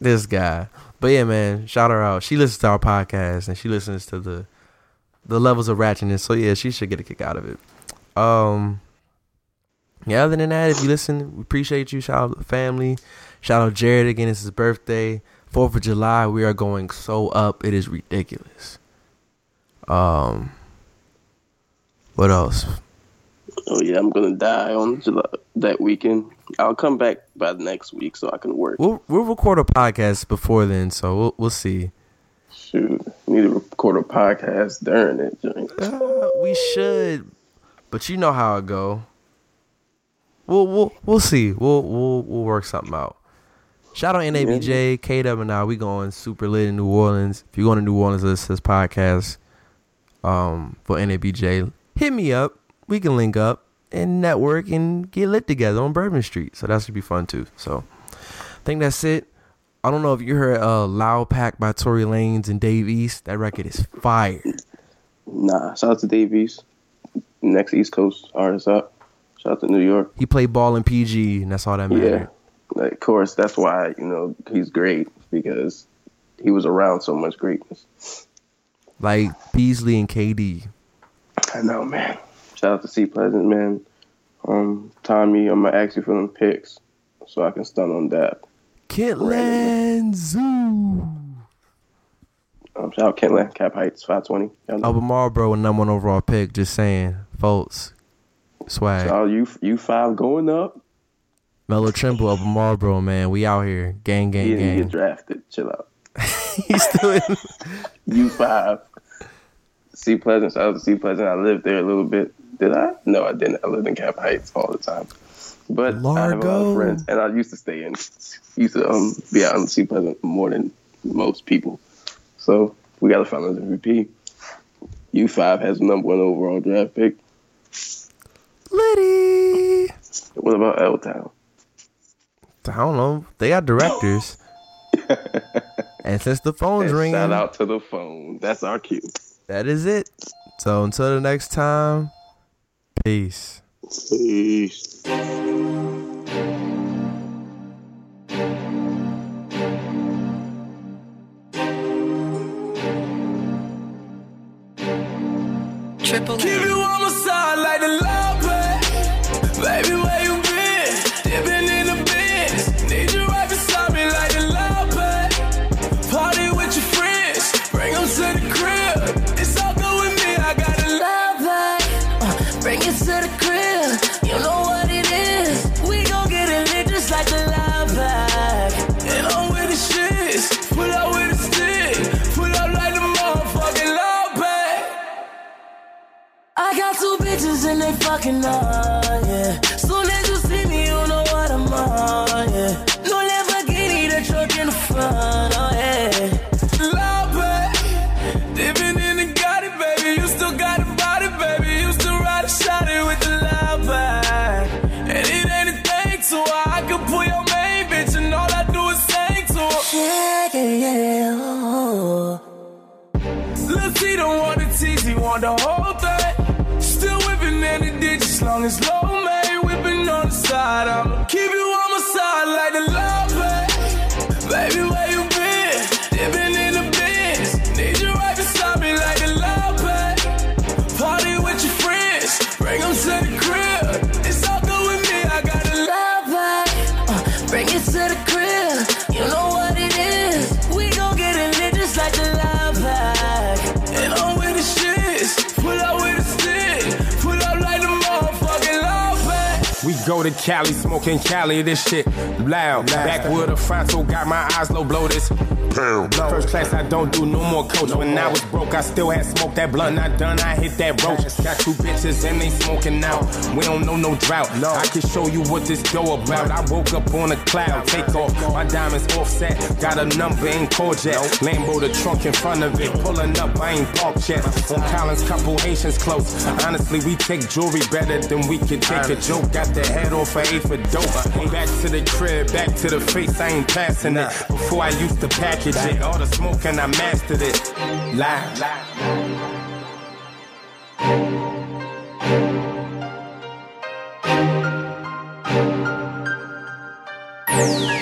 this guy. But yeah, man, shout her out. She listens to our podcast and she listens to the the levels of ratchetness. So yeah, she should get a kick out of it. Um Yeah, other than that, if you listen, we appreciate you. Shout out the family. Shout out Jared again. It's his birthday. Fourth of July, we are going so up. It is ridiculous. Um what else? Oh yeah, I'm gonna die on July, that weekend. I'll come back by the next week so I can work. We'll we'll record a podcast before then, so we'll we'll see. Shoot, need to record a podcast during it. Uh, we should, but you know how it go. We'll we'll we'll see. We'll we'll we'll work something out. Shout out NABJ, K W and I. We going super lit in New Orleans. If you're going to New Orleans, listen to this podcast. Um, for NABJ, hit me up. We can link up and network and get lit together on Bourbon Street. So that should be fun too. So, I think that's it. I don't know if you heard uh, "Loud Pack" by Tory Lanez and Dave East. That record is fire. Nah, shout out to Davies, next East Coast artist up. Shout out to New York. He played ball in PG, and that's all that Yeah, mattered. of course, that's why you know he's great because he was around so much greatness. Like Beasley and KD. I know, man. Shout out to Seat Pleasant, man. Um, Tommy, I'm gonna ask you for them picks so I can stun on that. Kentland Zoo. Um, shout out Kentland, Cap Heights, 520. Y'all know. Albemarle, a number one overall pick. Just saying, folks. Swag. Shout out you, you five going up. Melo Trimble, Albemarle, Marlboro, man. We out here. Gang, gang, He didn't gang. get drafted. Chill out. He's still in. You five. Seat Pleasant, shout out to Seat Pleasant. I lived there a little bit. Did I? No, I didn't. I lived in Cap Heights all the time. But I have a lot Largo. of friends, and I used to stay in, used to um be out in Seat Pleasant more than most people. So we got a Finals MVP. U five has the number one overall draft pick. Liddy. What about L Town? I don't know. They got directors. and since the phone's ringing, Shout out to the phone. That's our cue. that is it. So until the next time, peace. Peace. The crib. You know what it is. We gon' get it lit just like the love bag. And I'm with the shits. Pull out with the stick. Pull up like the motherfucking love bag. I got two bitches and they fucking on, yeah. Want the whole thing. Still whipping in the ditch as long as low man whipping on the side. I'ma to Cali, smoking Cali, this shit loud. Backwood of Fronto, got my eyes low, blow this. First class, I don't do no more coach. When I was broke, I still had smoke that blunt. Not done, I hit that roach. Got two bitches and they smoking out. We don't know no drought. I can show you what this dough about. I woke up on a cloud, take off. My diamonds offset. Got a number, ain't called yet. Lambo, the trunk in front of it. Pulling up, I ain't parked yet. On Collins, couple Haitians close. Honestly, we take jewelry better than we can take a joke. Got the head off for eight for dope. Back to the crib, back to the face, I ain't passing it. Before I used to it, all the smoking, I mastered it. Keep